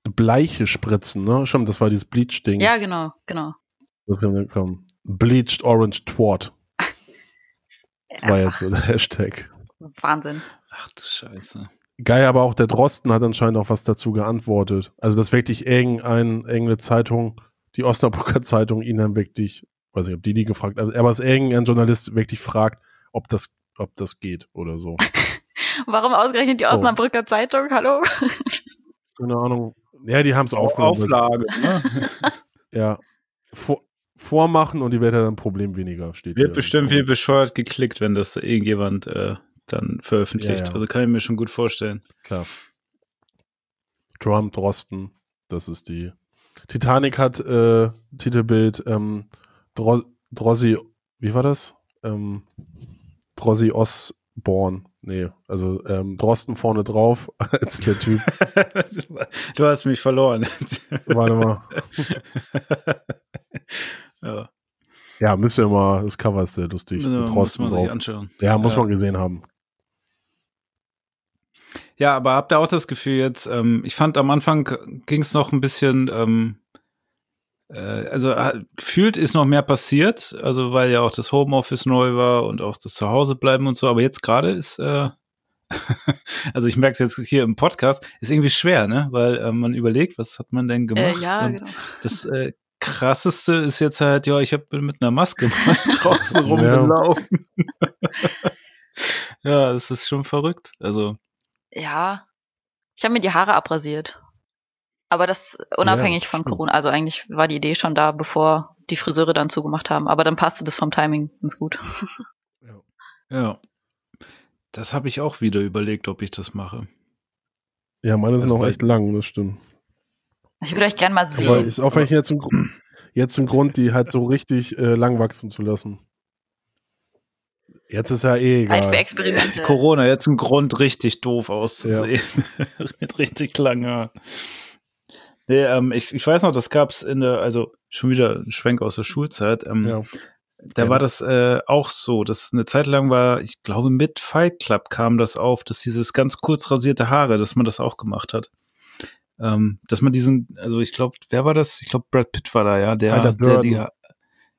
Bleiche spritzen, ne? Stimmt, das war dieses Bleach-Ding. Ja, genau, genau. Das kann dann kommen. Bleached Orange Twat war Einfach jetzt so der Hashtag. Wahnsinn. Ach du Scheiße. Geil, aber auch der Drosten hat anscheinend auch was dazu geantwortet. Also, dass wirklich irgendein, irgendeine Zeitung, die Osnabrücker Zeitung, ihn dann wirklich, weiß nicht, ob die die gefragt hat, aber dass irgendein Journalist wirklich fragt, ob das, ob das geht oder so. Warum ausgerechnet die Oh. Osnabrücker Zeitung? Hallo? Keine Ahnung. Ja, die haben es aufgenommen. Auflage. Ne? Ja. Vor, vormachen und die wird ja dann ein Problem weniger, steht Wird hier. bestimmt wie bescheuert geklickt, wenn das irgendjemand äh, dann veröffentlicht. Ja, ja. Also kann ich mir schon gut vorstellen. Klar. Trump, Drosten, das ist die. Titanic hat äh, Titelbild ähm, Dro Drossi, wie war das? Ähm, Drossi Osborn. Nee, also ähm, Drosten vorne drauf als der Typ. du hast mich verloren. Warte mal. ja, Ja, müsst ihr mal, das Cover ist sehr lustig. muss mit man Drosten sich drauf. anschauen. Ja, muss Ja. man gesehen haben. Ja, aber habt ihr auch das Gefühl jetzt, ähm, ich fand am Anfang ging es noch ein bisschen, ähm, äh, also äh, gefühlt ist noch mehr passiert, also weil ja auch das Homeoffice neu war und auch das Zuhausebleiben und so, aber jetzt gerade ist, äh, also ich merke es jetzt hier im Podcast, ist irgendwie schwer, ne? Weil äh, man überlegt, was hat man denn gemacht? Äh, ja, und genau. das äh, krasseste ist jetzt halt, ja, ich habe mit einer Maske mal draußen rumgelaufen. ja, das ist schon verrückt. Also Ja. Ich habe mir die Haare abrasiert. Aber das unabhängig Ja, von stimmt. Corona. Also eigentlich war die Idee schon da, bevor die Friseure dann zugemacht haben. Aber dann passte das vom Timing ganz gut. Ja. Das habe ich auch wieder überlegt, ob ich das mache. Ja, meine sind Das auch echt lang, das stimmt. Ich würde euch gerne mal Aber sehen. ist auch vielleicht jetzt ein, Gru- jetzt ein Grund, die halt so richtig äh, lang wachsen zu lassen. Jetzt ist ja eh Zeit für egal. Experimente. Corona, jetzt ein Grund, richtig doof auszusehen. Mit richtig langer. Nee, ähm, ich, ich weiß noch, das gab's in der, also schon wieder ein Schwenk aus der Schulzeit. Ähm, Ja. Da Ja. war das äh, auch so, dass eine Zeit lang war, ich glaube, mit Fight Club kam das auf, dass dieses ganz kurz rasierte Haare, dass man das auch gemacht hat. Ähm, dass man diesen, also ich glaube, wer war das? Ich glaube, Brad Pitt war da, ja, der, Tyler der die, ja,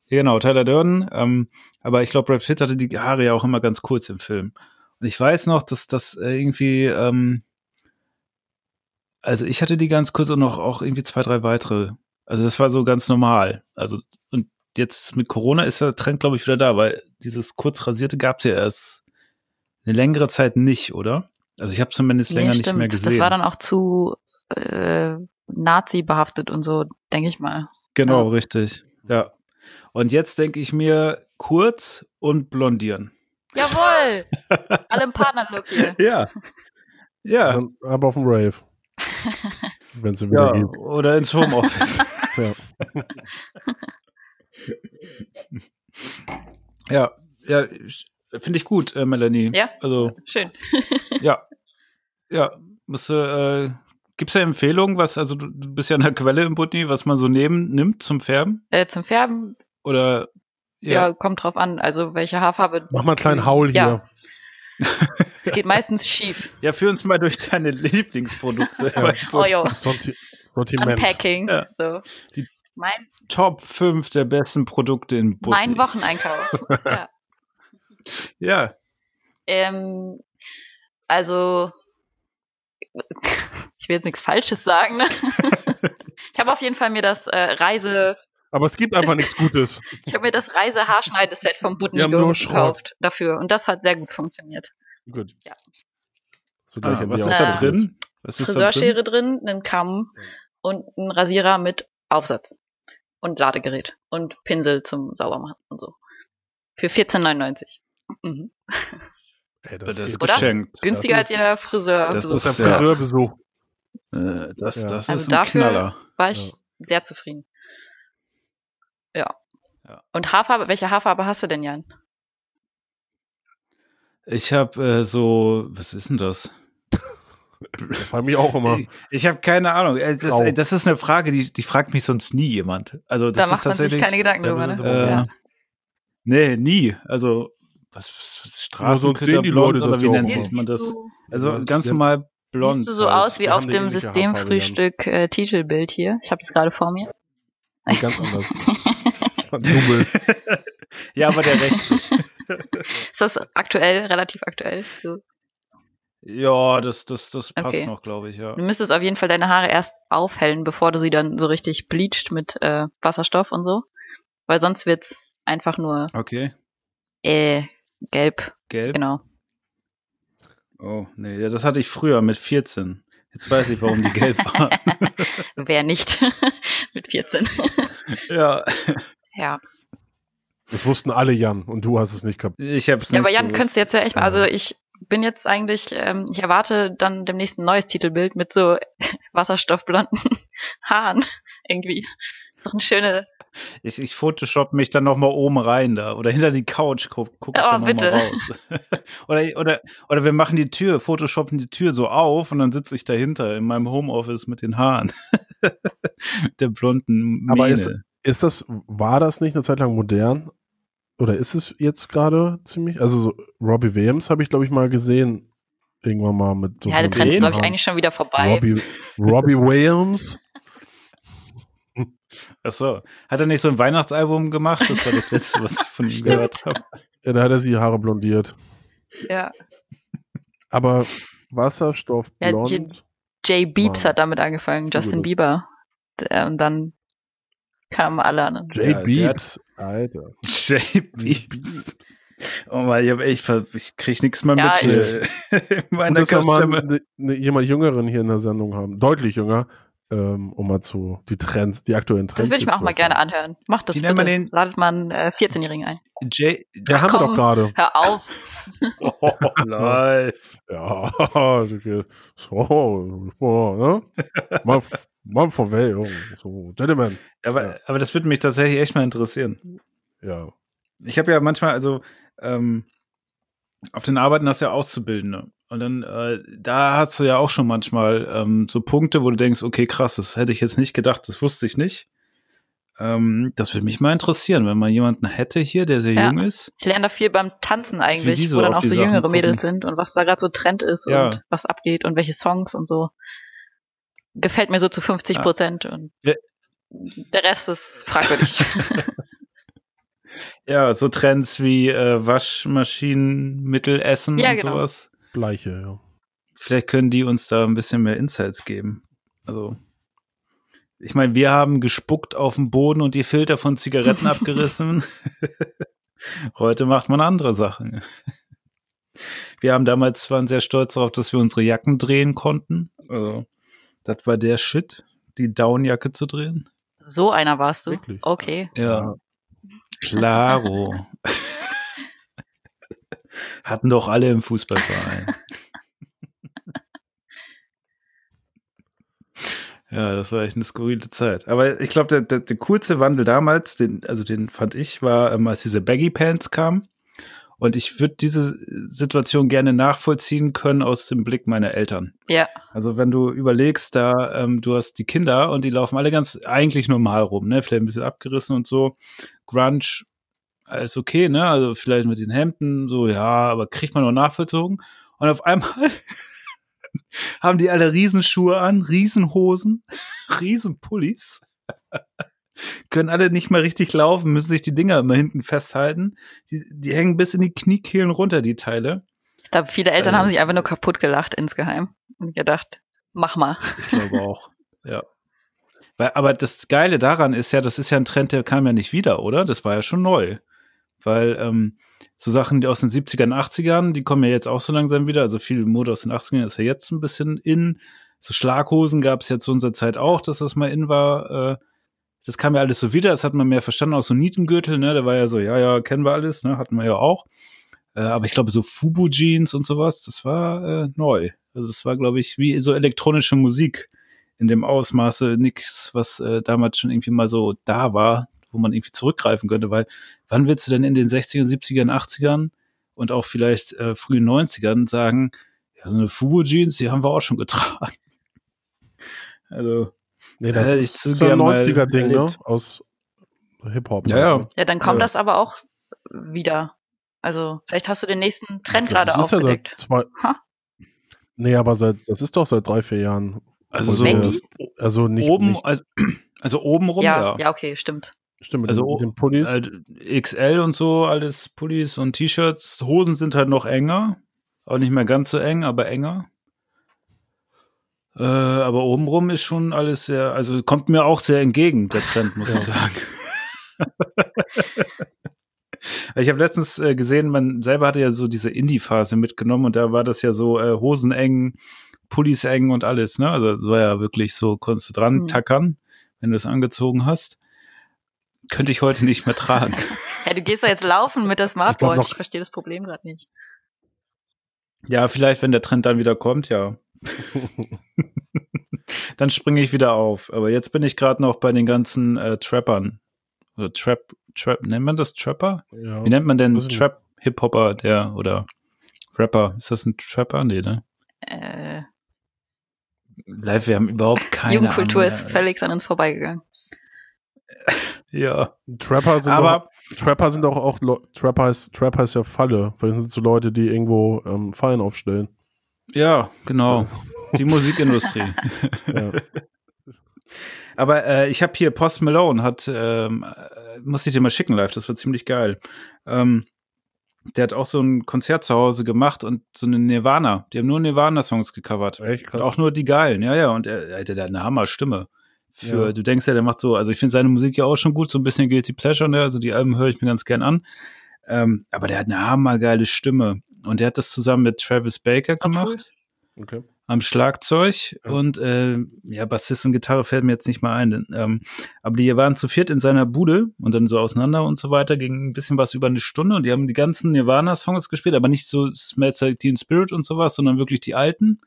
genau, Tyler Durden. Ähm, aber ich glaube, Brad Pitt hatte die Haare ja auch immer ganz kurz im Film. Und ich weiß noch, dass das irgendwie, ähm, also ich hatte die ganz kurz und noch auch irgendwie zwei, drei weitere. Also das war so ganz normal. Also und jetzt mit Corona ist der Trend, glaube ich, wieder da, weil dieses kurz rasierte gab es ja erst eine längere Zeit nicht, oder? Also ich habe zumindest länger nicht mehr gesehen. Das war dann auch zu äh, Nazi behaftet und so, denke ich mal. genau, Ja. richtig. Ja. Und jetzt denke ich mir kurz und blondieren. Jawohl! Alle im Partnerlook hier. Ja. Ja. Dann, aber auf dem Rave. Wenn es wieder ja. gibt. Oder ins Homeoffice. Ja. ja. Ja. Finde ich gut, äh, Melanie. Ja? Also, Schön. ja. Ja. Musst du, äh, Gibt's da Empfehlungen, was, also du, bist ja an der Quelle im Butni, was man so neben, nimmt zum Färben? Äh, zum Färben, Oder ja. kommt drauf an. Also welche Haarfarbe. Mach mal einen kleinen Haul hier. Ja. Es geht meistens schief. Ja, führ uns mal durch deine Lieblingsprodukte. Ja. Oh jo, Sorti Sortiment. Unpacking. Ja. So. Die- Mein, Top 5 der besten Produkte in Butni. mein Wocheneinkauf. ja. Ja. Ähm, also, ich will jetzt nichts Falsches sagen. Ne? ich habe auf jeden Fall mir das äh, Reise, Aber es gibt einfach nichts Gutes. ich habe mir das Reise-Haarschneideset vom Schrott. gekauft dafür und das hat sehr gut funktioniert. Gut. Ja. Ah, was ist da drin? Was ist da drin? Friseurschere drin, einen Kamm und ein Rasierer mit Aufsatz und Ladegerät und Pinsel zum Saubermachen und so. Für 14,99. Mhm. Ey, Das, das, ist geht. Oder? geschenkt. Günstiger Das als ihr Friseur. das Das ist ein Ja. Friseurbesuch. Äh, das, Ja. das Also ist ein dafür- Knaller. war ich sehr zufrieden. Ja. Ja. Und Haarfarbe, welche Haarfarbe hast du denn, Jan? Ich habe äh, so, was ist denn das? Bei mir auch immer. Ich, ich habe keine Ahnung. Äh, Das, äh, das ist eine Frage, die, die fragt mich sonst nie jemand. Also das Da ist macht man sich tatsächlich. keine Gedanken drüber, ne? äh, Ja. Nee, nie. Also was, was so sehen die Leute oder das wie nennt sich man das? Also Ja, ganz ja. normal blond. siehst du so halt. aus wie Wir auf dem Systemfrühstück äh, Titelbild hier. Ich habe das gerade vor mir. Nee, ganz anders. Double. Ja, aber der rechte. Ist das aktuell, relativ aktuell? So. ja, das, das, das passt Okay. noch, glaube ich, ja. Du müsstest auf jeden Fall deine Haare erst aufhellen, bevor du sie dann so richtig bleacht mit äh, Wasserstoff und so. Weil sonst wird's einfach nur Okay. äh, gelb. Gelb. Genau. Oh, nee, ja, das hatte ich früher mit 14. Jetzt weiß ich, warum die gelb waren. Wer nicht mit 14. ja, ja. Das wussten alle Jan und du hast es nicht kapiert. ich hab's nicht Ja, aber Jan, gewusst. könntest du jetzt ja echt mal, also ich bin jetzt eigentlich, ähm, ich erwarte dann demnächst ein neues Titelbild mit so wasserstoffblonden Haaren irgendwie. Ist doch eine schöne, Ich, ich Photoshop mich dann noch mal oben rein da oder hinter die Couch guck, guck ich Oh, dann noch mal bitte. raus. oder, oder, oder wir machen die Tür, Photoshoppen die Tür so auf und dann sitze ich dahinter in meinem Homeoffice mit den Haaren. mit der blonden Mähne. Aber ist- Ist das, war das nicht eine Zeit lang modern? Oder ist es jetzt gerade ziemlich? Also so Robbie Williams habe ich, glaube ich, mal gesehen. Irgendwann mal mit so ja, der Trend ist, glaube ich, eigentlich schon wieder vorbei. Robbie, Robbie Williams. Ach so. Hat er nicht so ein Weihnachtsalbum gemacht? Das war das letzte, was ich von ihm gehört habe. Ja, da hat er sie Haare blondiert. Ja. Aber Wasserstoff Ja, blond. Jay Beeps hat damit angefangen, Justin. Bieber. Und dann kamen alle anderen. Jay Ja, der Beeps, Alter. Jay Beeps. Oh Mann, ich, hab echt, ich krieg nichts mehr Ja, mit äh, in meiner wir mal ne, ne, jemand Jüngeren hier in der Sendung haben. Deutlich jünger. Ähm, um mal zu die Trends, die aktuellen Das Trends. würde ich mir auch mal gerne anhören. Macht das Wie bitte. nennt man den? Ladet mal einen äh, 14-Jährigen ein. Jay. Ja, haben wir doch gerade. Hör auf. Oh, live. Ja, okay. so, so, ne? Mal, mal vorbei, oh, so, Gentlemen. Aber, Ja. aber das würde mich tatsächlich echt mal interessieren. Ja. Ich habe ja manchmal, also ähm, auf den Arbeiten hast du ja Auszubildende. Und dann, äh, da hast du ja auch schon manchmal ähm, so Punkte, wo du denkst, okay, krass, das hätte ich jetzt nicht gedacht, das wusste ich nicht. Ähm, das würde mich mal interessieren, wenn man jemanden hätte hier, der sehr Ja. jung ist. Ich lerne da viel beim Tanzen eigentlich, so wo dann auch so Sachen jüngere gucken. Mädels sind und was da gerade so Trend ist Ja. und was abgeht und welche Songs und so. Gefällt mir so zu 50 Ja. Prozent und Ja. der Rest ist fragwürdig. Ja, so Trends wie äh, Waschmaschinenmittel essen Ja, und genau. sowas. Bleiche, ja. Vielleicht können die uns da ein bisschen mehr Insights geben. Also, ich meine, wir haben gespuckt auf den Boden und die Filter von Zigaretten abgerissen. Heute macht man andere Sachen. Wir haben damals waren sehr stolz darauf, dass wir unsere Jacken drehen konnten. Also, das war der Shit, die Downjacke zu drehen. so einer warst du. Wirklich? Okay. Ja. Klaro. Hatten doch alle im Fußballverein. Ja, das war echt eine skurrile Zeit. Aber ich glaube, der, der, der coolste Wandel damals, den, also den fand ich, war, ähm, als diese Baggy Pants kamen. Und ich würde diese Situation gerne nachvollziehen können aus dem Blick meiner Eltern. Ja. Also wenn du überlegst, da ähm, du hast die Kinder und die laufen alle ganz eigentlich normal rum, ne? Vielleicht ein bisschen abgerissen und so. Grunge ist okay, ne? Also vielleicht mit den Hemden, so ja, aber kriegt man noch nachvollzogen. Und auf einmal haben die alle Riesenschuhe an, Riesenhosen, Riesenpullis. Können alle nicht mehr richtig laufen, müssen sich die Dinger immer hinten festhalten. Die, die hängen bis in die Kniekehlen runter, die Teile. Ich glaube, viele Eltern Also haben sich das- einfach nur kaputt gelacht insgeheim und gedacht, mach mal. Ich glaube auch. ja. Weil, aber das Geile daran ist ja, das ist ja ein Trend, der kam ja nicht wieder, oder? Das war ja schon neu. Weil ähm, so Sachen die aus den 70ern, 80ern, die kommen ja jetzt auch so langsam wieder. Also viel Mode aus den 80ern ist ja jetzt ein bisschen in. So Schlaghosen gab es ja zu unserer Zeit auch, dass das mal in war. Äh, das kam ja alles so wieder, das hat man mehr verstanden, auch so Nietengürtel, ne? Der war ja so, ja, ja, kennen wir alles, ne? Hatten wir ja auch. Äh, aber ich glaube, so Fubu-Jeans und sowas, das war äh, neu. Also das war, glaube ich, wie so elektronische Musik in dem Ausmaße nix, was äh, damals schon irgendwie mal so da war, wo man irgendwie zurückgreifen könnte, weil wann willst du denn in den 60ern, 70ern, 80ern und auch vielleicht äh, frühen 90ern sagen, ja, so eine Fubu-Jeans, die haben wir auch schon getragen. Also, Nee, das ich ist so ein gern mal 90er-Ding, ne? Aus Hip-Hop. Ja, ja. ne? Ja, dann kommt Ja. das aber auch wieder. Also, vielleicht hast du den nächsten Trend glaub, gerade das ist ja seit aufgedeckt. zwei. Ha. Nee, aber seit, das ist doch seit drei, vier Jahren. also so erst. Also nicht, oben, nicht also, also oben rum, ja, ja. ja, okay, stimmt. stimmt, mit, also den, mit den Pullis. Halt XL und so, alles Pullis und T-Shirts. Hosen sind halt noch enger. Auch nicht mehr ganz so eng, aber enger. Äh, aber obenrum ist schon alles sehr, also kommt mir auch sehr entgegen, der Trend, muss Ja. ich sagen. ich habe letztens äh, gesehen, man selber hatte ja so diese Indie-Phase mitgenommen und da war das ja so äh, Hosen eng, Pullis eng und alles, ne? Also das war ja wirklich so, konntest du dran Hm. tackern, wenn du es angezogen hast. Könnte ich heute nicht mehr tragen. Ja, du gehst da jetzt laufen mit der Smartwatch. noch- Ich verstehe das Problem gerade nicht. Ja, vielleicht, wenn der Trend dann wieder kommt, ja. dann springe ich wieder auf. Aber jetzt bin ich gerade noch bei den ganzen äh, Trappern. Oder Trap, Trap, nennt man das Trapper? ja. Wie nennt man denn. Trap-Hip-Hopper, der oder Rapper? Ist das ein Trapper? Nee, ne? Äh, Live, wir haben überhaupt keine Jugendkultur Ahnung. ist völlig an uns vorbeigegangen. Ja, Trapper sind aber doch, Trapper sind auch, Leu- Trapper ist, Trapper ist ja Falle, weil das sind so Leute, die irgendwo ähm, Fallen aufstellen. Ja, genau. Die Musikindustrie. Ja. Aber äh, ich habe hier Post Malone hat, ähm, äh, muss ich dir mal schicken live, das war ziemlich geil. Ähm, der hat auch so ein Konzert zu Hause gemacht und so eine Nirvana. Die haben nur Nirvana-Songs gecovert. Echt Und krass. auch nur die geilen, ja, ja. Und er, er der hat eine Hammer-Stimme. Für, Ja. du denkst ja, der macht so, also ich finde seine Musik ja auch schon gut, so ein bisschen Guilty Pleasure, ne? Also die Alben höre ich mir ganz gern an. Ähm, aber der hat eine hammergeile Stimme. Und der hat das zusammen mit Travis Baker Ah, gemacht okay. am Schlagzeug Ja. und äh, ja, Bassist und Gitarre fällt mir jetzt nicht mal ein. Ähm, aber die waren zu viert in seiner Bude und dann so auseinander und so weiter, ging ein bisschen was über eine Stunde und die haben die ganzen Nirvana-Songs gespielt, aber nicht so Smells Like Teen Spirit und sowas, sondern wirklich die alten,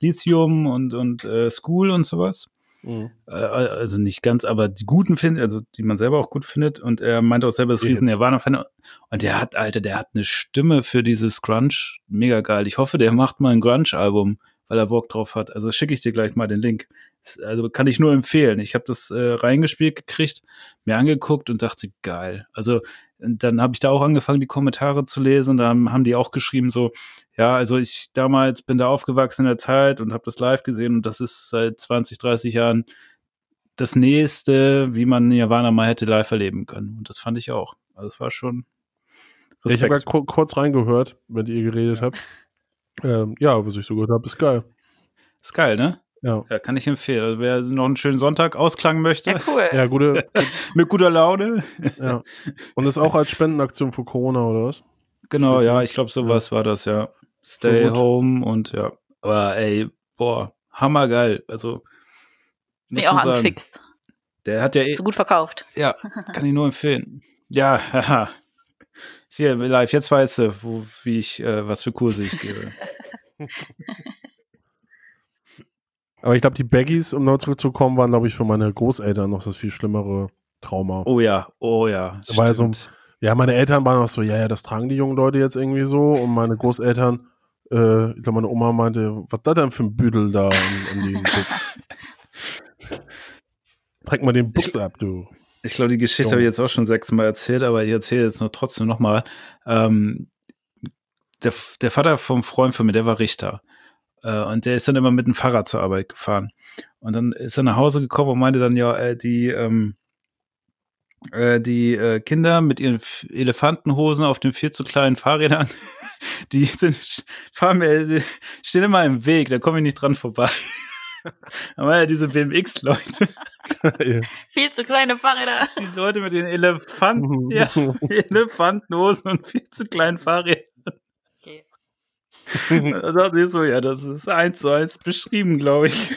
Lithium und, und äh, School und sowas. Mhm. Äh, also nicht ganz, aber die guten findet, also die man selber auch gut findet. Und er meinte auch selber, das riesen Nirvana-Fan. Und der hat, Alter, der hat eine Stimme für dieses Grunge. Mega geil. Ich hoffe, der macht mal ein Grunge-Album, weil er Bock drauf hat. Also schicke ich dir gleich mal den Link. Also kann ich nur empfehlen. Ich habe das äh, reingespielt gekriegt, mir angeguckt und dachte, geil. Also und dann habe ich da auch angefangen, die Kommentare zu lesen. Da haben, haben die auch geschrieben so, ja, also ich damals bin da aufgewachsen in der Zeit und habe das live gesehen und das ist seit 20, 30 Jahren das nächste, wie man Nirvana mal hätte live erleben können. Und das fand ich auch. Also es war schon Ja, ich habe Respekt. ja ku kurz reingehört, wenn ihr geredet habt. Ähm, ja, was ich so gehört habe, ist geil. ist geil, ne? Ja. Ja, kann ich empfehlen. Also wer noch einen schönen Sonntag ausklang möchte, Ja, cool. Ja, gute. mit guter Laune. ja. Und ist auch als Spendenaktion für Corona oder was? Genau, ja, ich glaube, sowas war das, ja. Stay gut. home und ja. Aber ey, boah, hammergeil. Also, Bin muss ich auch sagen, angefixt. der hat ja eh, So gut verkauft. ja, kann ich nur empfehlen. Ja, haha. Ist Hier live, jetzt weißt du, wo, wie ich, äh, was für Kurse ich gebe. Aber ich glaube, die Baggies, um noch zurückzukommen, waren, glaube ich, für meine Großeltern noch das viel schlimmere Trauma. Oh ja, oh ja. Da ja so-. Ja, meine Eltern waren auch so, ja, ja, das tragen die jungen Leute jetzt irgendwie so. Und meine Großeltern, äh, ich glaube, meine Oma meinte, was das denn für ein Büdel da an, den Buchs? Trag mal den Buchs ab, du. Ich glaube, die Geschichte Dumm. habe ich jetzt auch schon sechsmal erzählt, aber ich erzähle jetzt noch trotzdem nochmal. Ähm, der, der Vater vom Freund von mir, der war Richter. Äh, und der ist dann immer mit dem Fahrrad zur Arbeit gefahren. Und dann ist er nach Hause gekommen und meinte dann, ja, äh, die, ähm, äh, die äh, Kinder mit ihren Elefantenhosen auf den viel zu kleinen Fahrrädern, die sind, fahren mir, stehen immer im Weg, da komme ich nicht dran vorbei. Aber ja, diese BMX-Leute, Viel zu kleine Fahrräder. die Leute mit den Elefanten, Mhm. ja, Elefantenhosen und viel zu kleinen Fahrrädern. Da dachte ich so, ja, das ist eins zu eins beschrieben, glaube ich.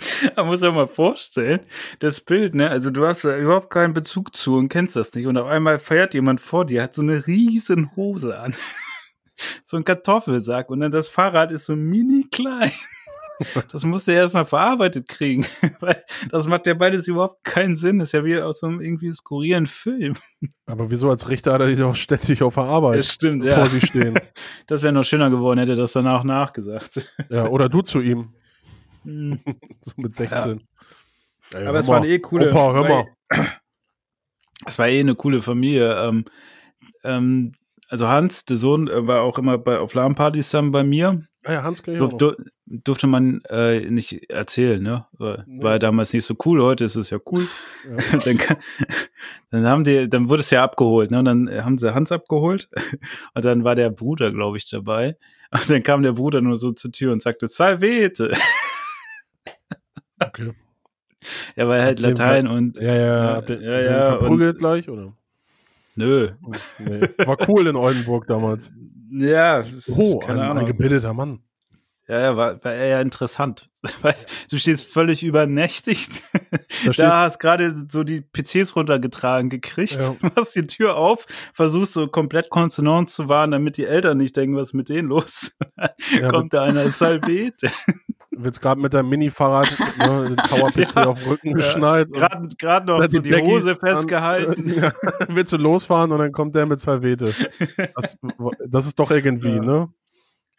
Man muss ja mal vorstellen, das Bild, ne? Also du hast da überhaupt keinen Bezug zu und kennst das nicht. Und auf einmal feiert jemand vor dir, hat so eine riesen Hose an. so ein Kartoffelsack. Und dann das Fahrrad ist so mini klein. Das musst du erstmal verarbeitet kriegen. Weil das macht ja beides überhaupt keinen Sinn. Das ist ja wie aus so einem irgendwie skurrilen Film. Aber wieso als Richter hat er die doch ständig auf der Arbeit Das stimmt, vor ja. sie stehen? Das wäre noch schöner geworden, hätte das danach nachgesagt. Ja, oder du zu ihm, Hm. so mit 16. Ey, Aber es war eine eh coole. Opa, hör mal. Es war eh eine coole Familie. Ähm, ähm, also Hans, der Sohn, äh, war auch immer bei, auf LAN-Partys dann bei mir. Ah ja, Hans auch Durf, durfte man äh, nicht erzählen, ne? War, Nee. war damals nicht so cool, heute ist es ja cool. Ja. dann, kann, dann haben die, dann wurde es ja abgeholt, ne? Und dann haben sie Hans abgeholt und dann war der Bruder, glaube ich, dabei. Und dann kam der Bruder nur so zur Tür und sagte, Salvete. Okay. Er war halt Latein und Ja, ja, Ja, ja, ja, verprügelt und- gleich, oder? nö. Nee. War cool in Oldenburg damals. Ja, ist- Oh, ein, ein gebildeter Mann. Ja, ja, war, war eher interessant. Du stehst völlig übernächtigt. Da Da hast gerade so die PCs runtergetragen gekriegt, Ja. machst die Tür auf, versuchst so komplett Konsonanz zu wahren, damit die Eltern nicht denken, was ist mit denen los. ja, Kommt da einer Salvete. Wird's gerade mit deinem Mini-Fahrrad ne, den Tower PC Ja. auf den Rücken Ja. geschnallt. Gerade noch so die Baggies Hose an- festgehalten. Ja, willst du losfahren und dann kommt der mit Salvete. Das, das ist doch irgendwie, ne?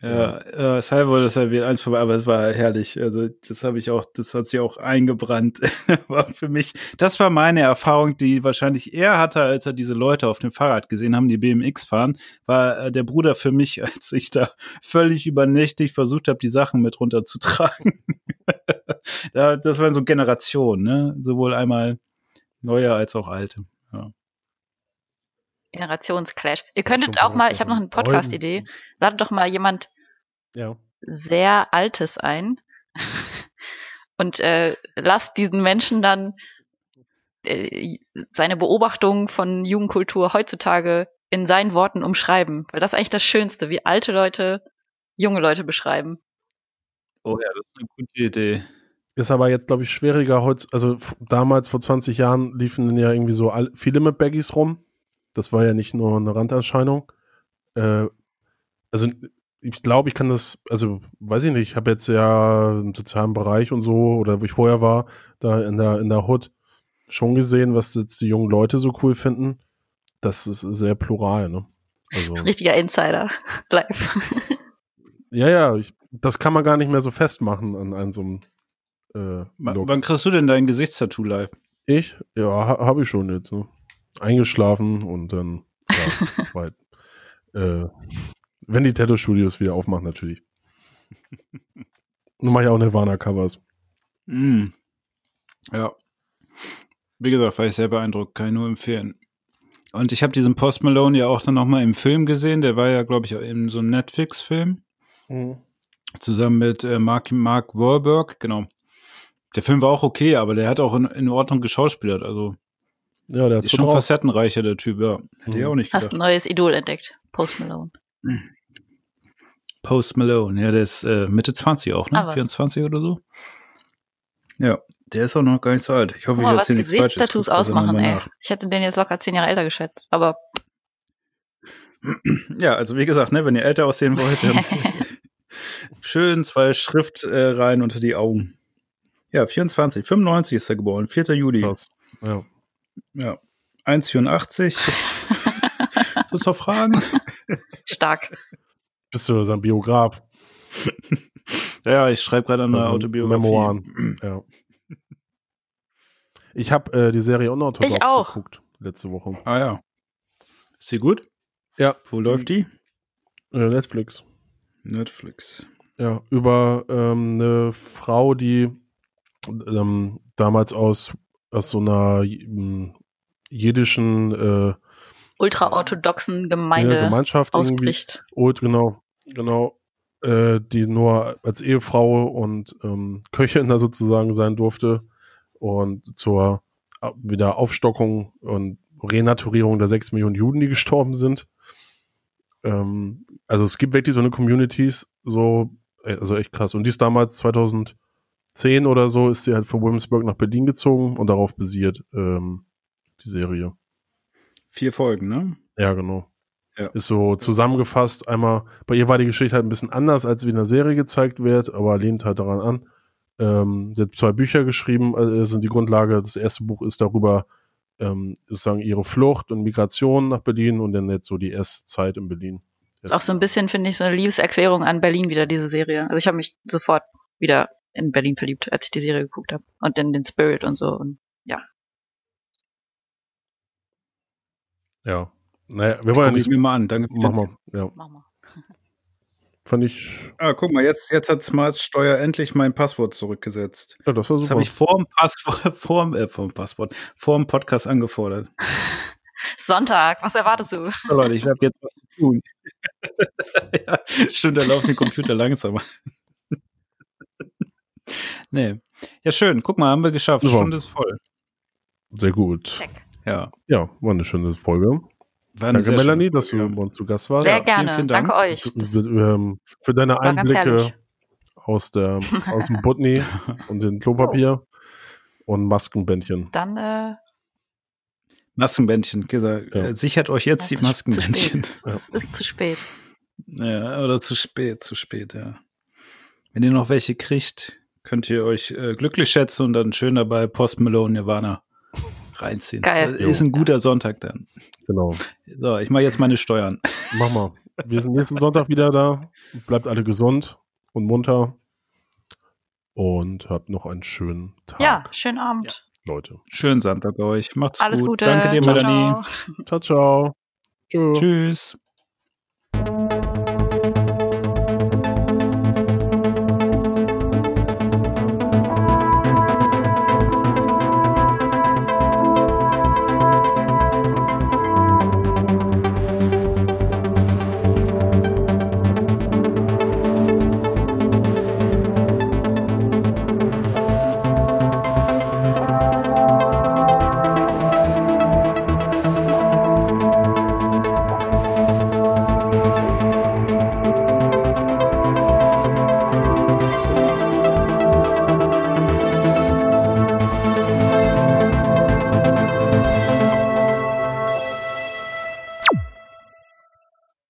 Ja, äh, Salvo, das ja eins vorbei, aber es war herrlich. Also das habe ich auch, das hat sich auch eingebrannt. war für mich, das war meine Erfahrung, die wahrscheinlich er hatte, als er diese Leute auf dem Fahrrad gesehen haben, die BMX fahren, war äh, der Bruder für mich, als ich da völlig übernächtig versucht habe, die Sachen mit runterzutragen. da, das waren so Generationen, ne? Sowohl einmal neue als auch alte. Generationsclash. Ihr könntet auch mal, ich habe noch eine also. Podcast-Idee. Ladet doch mal jemand Ja. sehr Altes ein und äh, lasst diesen Menschen dann äh, seine Beobachtungen von Jugendkultur heutzutage in seinen Worten umschreiben. Weil das ist eigentlich das Schönste, wie alte Leute junge Leute beschreiben. Oh ja, das ist eine gute Idee. Ist aber jetzt, glaube ich, schwieriger. Heutz, also damals, vor 20 Jahren, liefen ja irgendwie so viele mit Baggies rum. Das war ja nicht nur eine Randerscheinung. Äh, also ich glaube, ich kann das, also weiß ich nicht, ich habe jetzt ja im sozialen Bereich und so, oder wo ich vorher war, da in der, in der Hood, schon gesehen, was jetzt die jungen Leute so cool finden. Das ist sehr plural, ne? Also, Richtiger Insider. Live. ja, ja, ich, das kann man gar nicht mehr so festmachen an einem so einem äh, wann kriegst du denn dein Gesichtstattoo live? Ich? Ja, ha, habe ich schon jetzt. Ne? Eingeschlafen und dann ja, weit. Äh, wenn die Tattoo-Studios wieder aufmachen, natürlich. Nun mache ich auch Nirvana-Covers. Mm. Ja. Wie gesagt, war ich sehr beeindruckt, kann ich nur empfehlen. Und ich habe diesen Post Malone ja auch dann nochmal im Film gesehen. Der war ja, glaube ich, in so einem Netflix-Film. Zusammen mit äh, Mark, Mark Wahlberg, genau. Der Film war auch okay, aber der hat auch in, in Ordnung geschauspielert. Also Ja, der hat ist schon drauf. facettenreicher, der Typ, ja. Hätte ich Mhm. auch nicht Hast gedacht. ein neues Idol entdeckt. Post Malone. Post Malone, ja, der ist äh, Mitte 20 auch, Ah, ne? was. 24 oder so. Ja, der ist auch noch gar nicht so alt. Ich hoffe, Guck ich erzähle nichts Falsches. Das ausmachen, ey. nach. Ich hätte den jetzt locker zehn Jahre älter geschätzt. Aber Ja, also wie gesagt, ne, wenn ihr älter aussehen wollt, dann schön zwei Schriftreihen unter die Augen. Ja, 24, 95 ist er geboren, 4. Juli. Ja. Ja, 1,84. Sollst du noch fragen? stark. Bist du sein Biograf? Ja, ich schreibe gerade an einer Also Autobiografie. Memoiren. Ja. Ich habe äh, die Serie Unorthodox Ich auch. geguckt letzte Woche. Ah ja. Ist sie gut? Ja. Wo läuft die? Äh, Netflix. Netflix. Ja, über ähm, eine Frau, die ähm, damals aus, aus so einer ähm, jiddischen äh, Ultraorthodoxen Gemeinde ja, Gemeinschaft irgendwie, ausbricht. Old, genau, genau, äh, die nur als Ehefrau und ähm, Köchin da sozusagen sein durfte und zur äh, wieder Aufstockung und Renaturierung der sechs Millionen Juden, die gestorben sind. Ähm, also es gibt wirklich so eine Communities, so, äh, also echt krass. Und die ist damals 2010 oder so, ist sie halt von Williamsburg nach Berlin gezogen und darauf basiert ähm, die Serie. Vier Folgen, ne? Ja, genau. Ja. Ist so zusammengefasst. Einmal, bei ihr war die Geschichte halt ein bisschen anders, als wie in der Serie gezeigt wird, aber lehnt halt daran an. Ähm, sie hat zwei Bücher geschrieben, sind die Grundlage. Das erste Buch ist darüber, ähm, sozusagen ihre Flucht und Migration nach Berlin und dann jetzt so die erste Zeit in Berlin. Ist auch so ein bisschen, finde ich, so eine Liebeserklärung an Berlin wieder, diese Serie. Also ich habe mich sofort wieder in Berlin verliebt, als ich die Serie geguckt habe. Und in den Spirit und so. Und Ja. Naja, wir wollen ja nicht. mir mal an. Danke. Mach mal. Ja. mach mal. Fand ich. Ah, guck mal, jetzt, jetzt hat Smart Steuer endlich mein Passwort zurückgesetzt. Ja, das war Das super. habe ich vor dem Passwort, vor dem, äh, vor dem Passwort, vor dem Podcast angefordert. Sonntag, was erwartest du? So, Leute, ich habe jetzt was zu tun. ja, stimmt, da laufen die Computer langsamer. Nee. Ja, schön. Guck mal, haben wir geschafft. Super. Stunde ist voll. Sehr gut. Check. Ja. Ja, war eine schöne Folge. War Danke, Melanie, dass du bei uns zu Gast warst. Sehr Ja, gerne. vielen, vielen Dank. Danke euch. Für, ähm, für deine war Einblicke aus, der, aus dem Butni und dem Klopapier und Maskenbändchen. Dann äh, Maskenbändchen, gesagt. Ja. Äh, sichert euch jetzt die Ja, zu Maskenbändchen. es ist zu spät. Ja, oder zu spät, zu spät, ja. Wenn ihr noch welche kriegt, könnt ihr euch äh, glücklich schätzen und dann schön dabei Post Malone Nirvana reinziehen. Geil. Das ist ein guter Sonntag dann. Genau. So, ich mache jetzt meine Steuern. Mach mal. Wir sind nächsten Sonntag wieder da. Bleibt alle gesund und munter. Und habt noch einen schönen Tag, Ja, schönen Abend. Leute. Schönen Sonntag euch. Macht's Alles gut. Gute. Danke dir, Ciao, Melanie. ciao. Ciao, ciao. Tschüss.